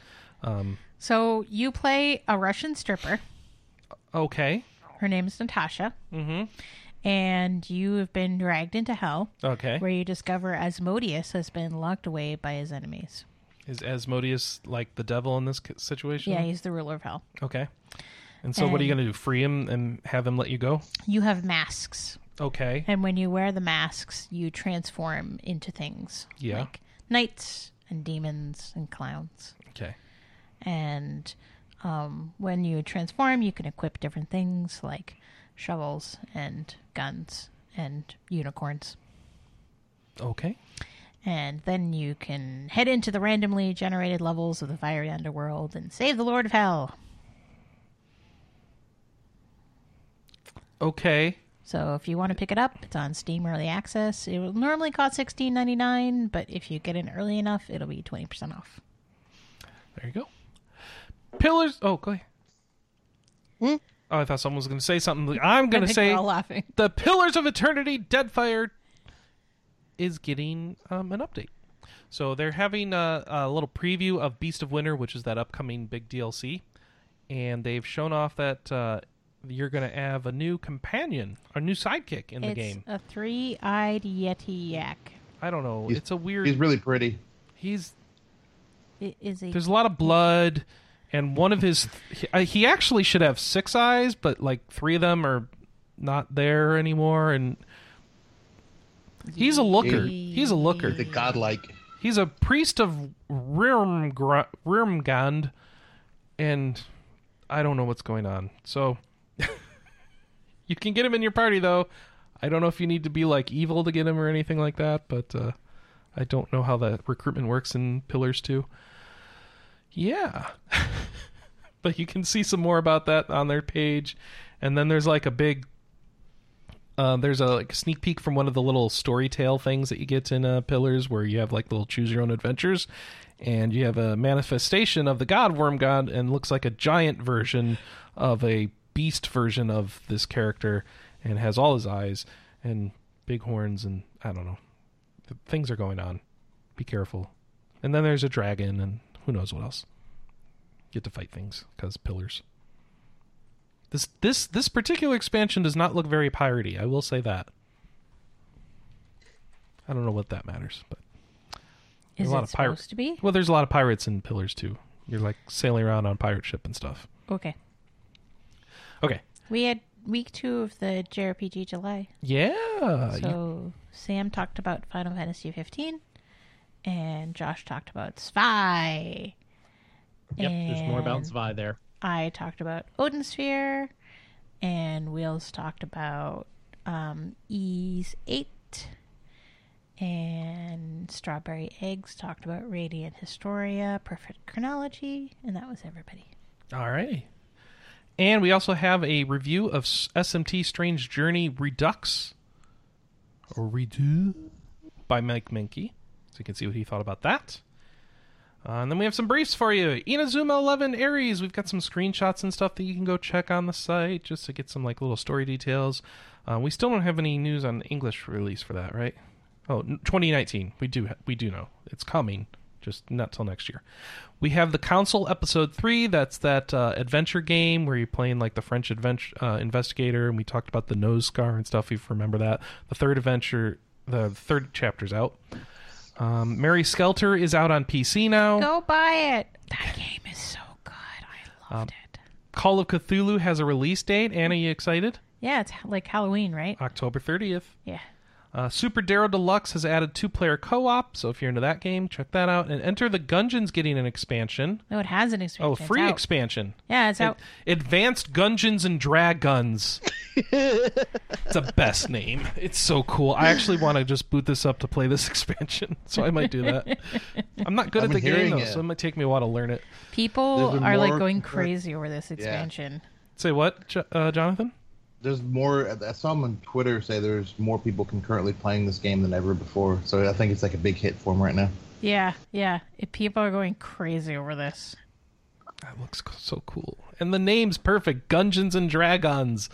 Um, So you play a Russian stripper. okay. Her name is Natasha. Mm-hmm. And you have been dragged into hell, Okay. where you discover Asmodeus has been locked away by his enemies. Is Asmodeus like the devil in this situation? Yeah, he's the ruler of hell. Okay. And so what are you going to do? Free him and have him let you go? You have masks. Okay. And when you wear the masks, you transform into things Yeah. like knights and demons and clowns. Okay. And um, when you transform, you can equip different things like shovels and guns and unicorns. Okay. And then you can head into the randomly generated levels of the fiery underworld and save the Lord of Hell. Okay. So if you want to pick it up, it's on Steam Early Access. It will normally cost sixteen ninety nine, but if you get in early enough, it'll be twenty percent off. There you go. Pillars. Oh, go ahead. Hmm? Oh, I thought someone was going to say something. I'm going to say all laughing. the Pillars of Eternity Deadfire is getting um, an update. So they're having a, a little preview of Beast of Winter, which is that upcoming big DLC, and they've shown off that uh, you're going to have a new companion, a new sidekick in the it's game. a three eyed Yeti yak. I don't know. He's- it's a weird. He's really pretty. he's It is a There's a lot of blood, and one of his he, uh, he actually should have six eyes, but like three of them are not there anymore, and he's a looker. He's a looker. The godlike. He's a priest of Rirmgr- Rymrgand, and I don't know what's going on. So you can get him in your party, though. I don't know if you need to be like evil to get him or anything like that, but uh, I don't know how that recruitment works in Pillars 2. Yeah. [laughs] but you can see some more about that on their page. And then there's like a big uh, there's a like sneak peek from one of the little story tale things that you get in uh, Pillars, where you have like little choose your own adventures, and you have a manifestation of the god worm god, and looks like a giant version of a beast version of this character, and has all his eyes and big horns, and I don't know, things are going on. Be careful. And then there's a dragon, and who knows what else. Get to fight things because Pillars. This this this particular expansion does not look very piratey. I will say that. I don't know what that matters, but Is a lot it of pirate- supposed to be? well, there's a lot of pirates in Pillars too. You're like sailing around on pirate ship and stuff. Okay. Okay. We had week two of the JRPG July. Yeah. So Sam talked about Final Fantasy 15, and Josh talked about Spy. Yep, there's more about And Zvi there. I talked about Odin Sphere, and Wheels talked about um, Ys 8, and Strawberry Eggs talked about Radiant Historia, Perfect Chronology, and that was everybody. All right. And we also have a review of SMT Strange Journey Redux or Redo by Mike Moehnke. So you can see what he thought about that. Uh, and then we have some briefs for you. Inazuma 11 Ares. We've got some screenshots and stuff that you can go check on the site just to get some like little story details. Uh, we still don't have any news on English release for that, right? Oh, 2019. We do we do know it's coming, just not till next year. We have the Council episode three. That's that uh, adventure game where you're playing like the French adventure uh, investigator, and we talked about the nose scar and stuff. If you remember that, the third adventure, the third chapter's out. Um, Mary Skelter is out on PC now. Go buy it! That game is so good. I loved it. Call of Cthulhu has a release date. Anna, you excited? Yeah, it's like Halloween, right? October 30th. Yeah. Uh, Super Daryl Deluxe has added two player co op, so if you're into that game, check that out. And Enter the Gungeon's getting an expansion. No, it has an expansion. Oh, It's free out. expansion. Yeah, it's out. Advanced Gungeons and Dragons. [laughs] it's the best name. It's so cool. I actually want to just boot this up to play this [laughs] expansion, so I might do that. [laughs] I'm not good I've at the game though, it. so it might take me a while to learn it. People There's been are like going crazy over this expansion. Say what, uh, Jonathan? There's more. I saw them on Twitter say there's more people concurrently playing this game than ever before. So I think it's like a big hit for them right now. Yeah, yeah. It, people are going crazy over this. That looks so cool. And the name's perfect. Gungeons and Dragons.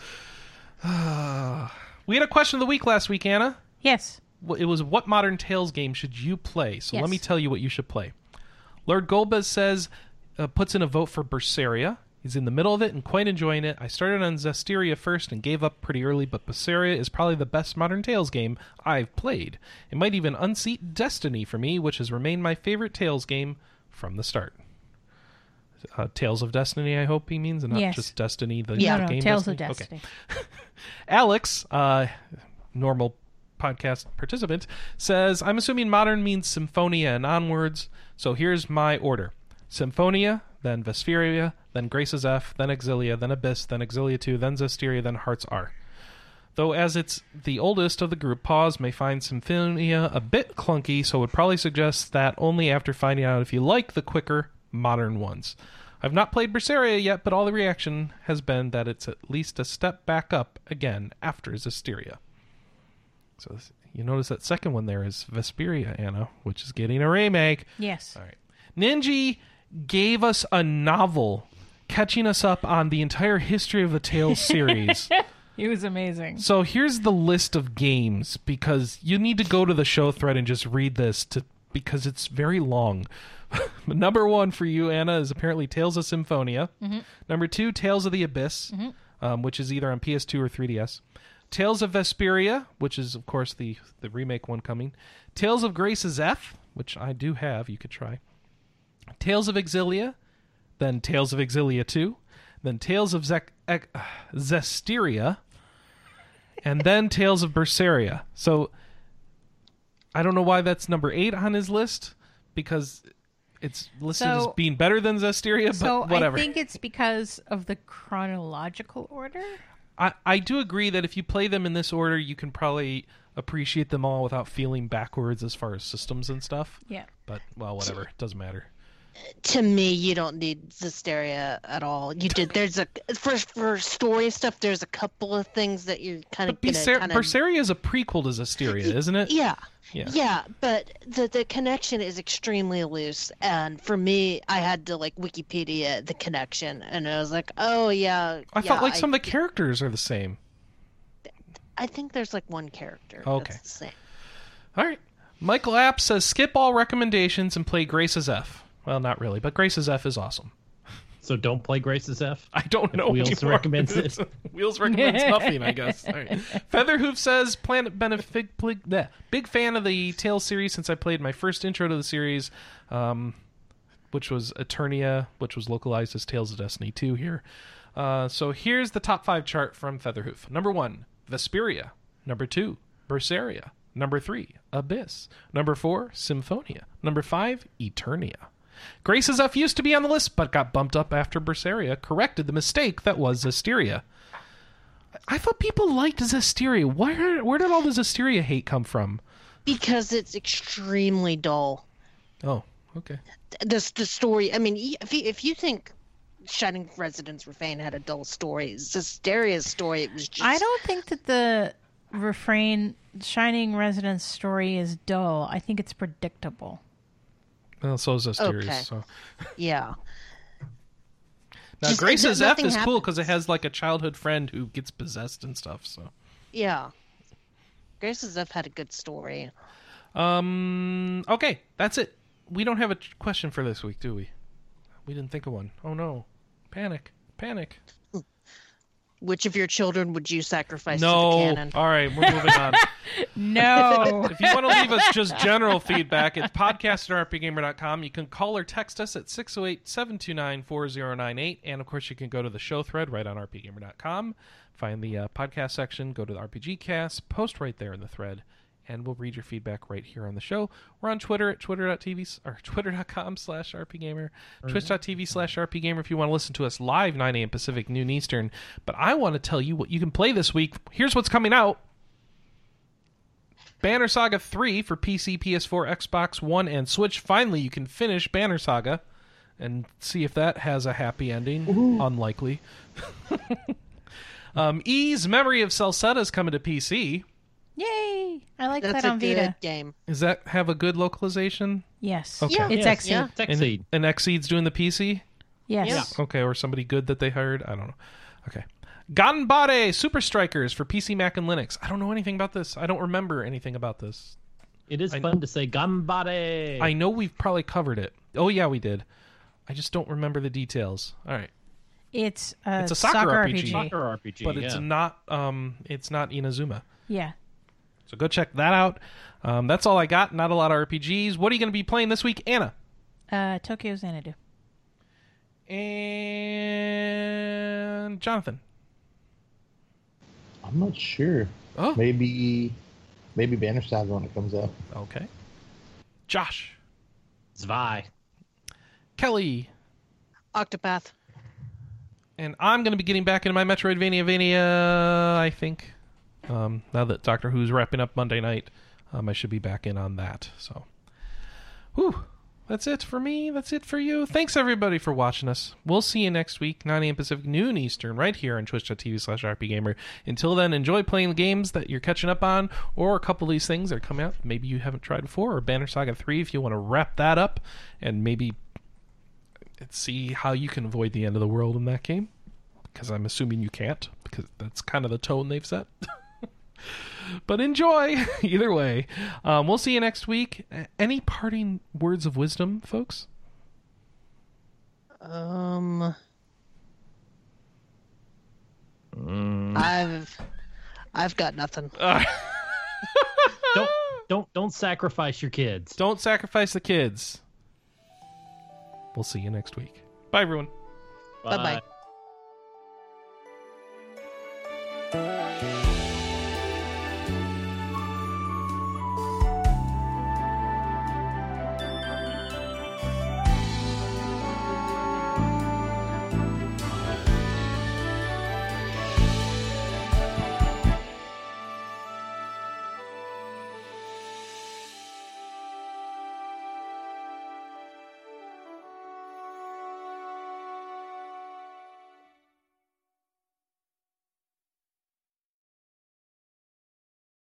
[sighs] we had a question of the week last week, Anna. Yes. It was what modern Tales game should you play? So let me tell you what you should play. Lord Golbez says, uh, puts in a vote for Berseria. He's in the middle of it and quite enjoying it. I started on Zestiria first and gave up pretty early, but Berseria is probably the best modern Tales game I've played. It might even unseat Destiny for me, which has remained my favorite Tales game from the start. Uh, Tales of Destiny, I hope he means, and not Yes. just Destiny, the Yeah, no, game Tales of Destiny? Okay. [laughs] Alex, uh, normal podcast participant, says, I'm assuming modern means Symphonia and onwards. So here's my order Symphonia, then Vesperia, then Graces F, then Xillia, then Abyss, then Xillia 2, then Zestiria, then Hearts R. Though, as it's the oldest of the group, Pause may find Symphonia a bit clunky, so would probably suggest that only after finding out if you like the quicker, modern ones. I've not played Berseria yet, but all the reaction has been that it's at least a step back up again after Zestiria. So you notice that second one there is Vesperia, Anna, which is getting a remake. Yes. All right. Ninji gave us a novel catching us up on the entire history of the Tales [laughs] series. It was amazing. So here's the list of games because you need to go to the show thread and just read this to because it's very long. [laughs] Number one for you, Anna, is apparently Tales of Symphonia. Number two, Tales of the Abyss, um, which is either on PS2 or 3DS. Tales of Vesperia, which is of course the the remake one coming. Tales of Grace's F, which I do have, you could try. Tales of Xillia, then Tales of Xillia 2, then Tales of Ec- [sighs] Zestiria, and then Tales of Berseria. So I don't know why that's number eight on his list because it's listed as being better than Zestiria, but So whatever. I think it's because of the chronological order. I, I do agree that if you play them in this order, you can probably appreciate them all without feeling backwards as far as systems and stuff. Yeah. But well, whatever, it doesn't matter. To me, you don't need Zestiria at all. You did. There's a for for story stuff. There's a couple of things that you're kind of But gonna Berser- kind of Berseria is a prequel to Zestiria, isn't it? yeah. Yeah. Yeah, but the the connection is extremely loose, and for me, I had to like Wikipedia the connection, and I was like, oh yeah. I yeah, felt like some of the characters are the same. I think there's like one character. Okay. That's the same. All right. Michael App says skip all recommendations and play Grace's F. Well, not really, but Grace's F is awesome. So don't play Grace's F. [laughs] I don't know. Wheels anymore. recommends [laughs] it. Wheels recommends [laughs] nothing, I guess. Right. Featherhoof says Planet Benefit. Big, big fan of the Tales series since I played my first intro to the series, um, which was Eternia, which was localized as Tales of Destiny 2 here. Uh, so here's the top five chart from Featherhoof. Number one, Vesperia. Number two, Berseria. Number three, Abyss. Number four, Symphonia. Number five, Eternia. Grace's F used to be on the list, but got bumped up after Berseria corrected the mistake that was Zestiria. I thought people liked Zestiria. Where where did all the Zestiria hate come from? Because it's extremely dull. Oh, okay. The the story. I mean, if you, if you think Shining Resonance Refrain had a dull story, Zestiria's story it was just. I don't think that the refrain Shining Resonance story is dull. I think it's predictable. Well, so is Zestiria. Okay. So Yeah. [laughs] now Just- Grace's F is cool because it has like a childhood friend who gets possessed and stuff. So, Yeah. Grace's F had a good story. um, okay, that's it. We don't have a question for this week, do we? We didn't think of one. Oh no, panic, panic. [laughs] Which of your children would you sacrifice to the No. cannon? All right, we're moving on. [laughs] No. if you want to leave us just general feedback, it's podcast at rpgamer.com. You can call or text us at 608 729 4098. And of course, you can go to the show thread right on rpgamer.com. Find the uh, podcast section, go to the RPG cast, post right there in the thread, and we'll read your feedback right here on the show. We're on Twitter at twitter.tv or [laughs] twitter.com slash rpgamer, twitch.tv slash rpgamer if you want to listen to us live 9 a.m. Pacific, noon Eastern. But I want to tell you what you can play this week. Here's what's coming out. Banner Saga 3 for PC, PS4, Xbox One, and Switch. Finally, you can finish Banner Saga and see if that has a happy ending. Unlikely. [laughs] um, Ys Memory of Celceta is coming to PC. Yay! I like That's that a on good Vita. game. Does that have a good localization? Yes. Okay. Yeah. It's Yes, Xseed. yeah. It's Xseed. And, and Xseed's doing the PC? Yes. Yeah. Okay, or somebody good that they hired? I don't know. Okay. Ganbare Super Strikers for PC, Mac, and Linux. I don't know anything about this. I don't remember anything about this. It is I- fun to say Ganbare. I know we've probably covered it. Oh yeah, we did. I just don't remember the details. All right, It's a, It's a soccer RPG. Soccer RPG. but it's yeah. not. Um, it's not Inazuma. Yeah. So go check that out. Um, that's all I got. Not a lot of RPGs. What are you going to be playing this week, Anna? Uh, Tokyo Xanadu. And Jonathan. I'm not sure. Oh, Maybe, maybe Banner Saga when it comes out. okay. Josh, Zvi. Kelly, Octopath. and I'm going to be getting back into my Metroidvania Vania. I think. Um, now that Doctor Who's wrapping up Monday night, um, I should be back in on that. So, whew, that's it for me. That's it for you. Thanks everybody for watching us. We'll see you next week, 9 a.m. Pacific, noon Eastern, right here on Twitch.tv slash RPGamer. Until then, enjoy playing the games that you're catching up on, or a couple of these things that are coming out. Maybe you haven't tried before, or Banner Saga 3 if you want to wrap that up, and maybe see how you can avoid the end of the world in that game because I'm assuming you can't because that's kind of the tone they've set. [laughs] but enjoy [laughs] either way. Um, we'll see you next week. Any parting words of wisdom, folks? Um. Mm. I've I've got nothing. Uh. [laughs] don't don't don't sacrifice your kids. Don't sacrifice the kids. We'll see you next week. Bye everyone. Bye bye.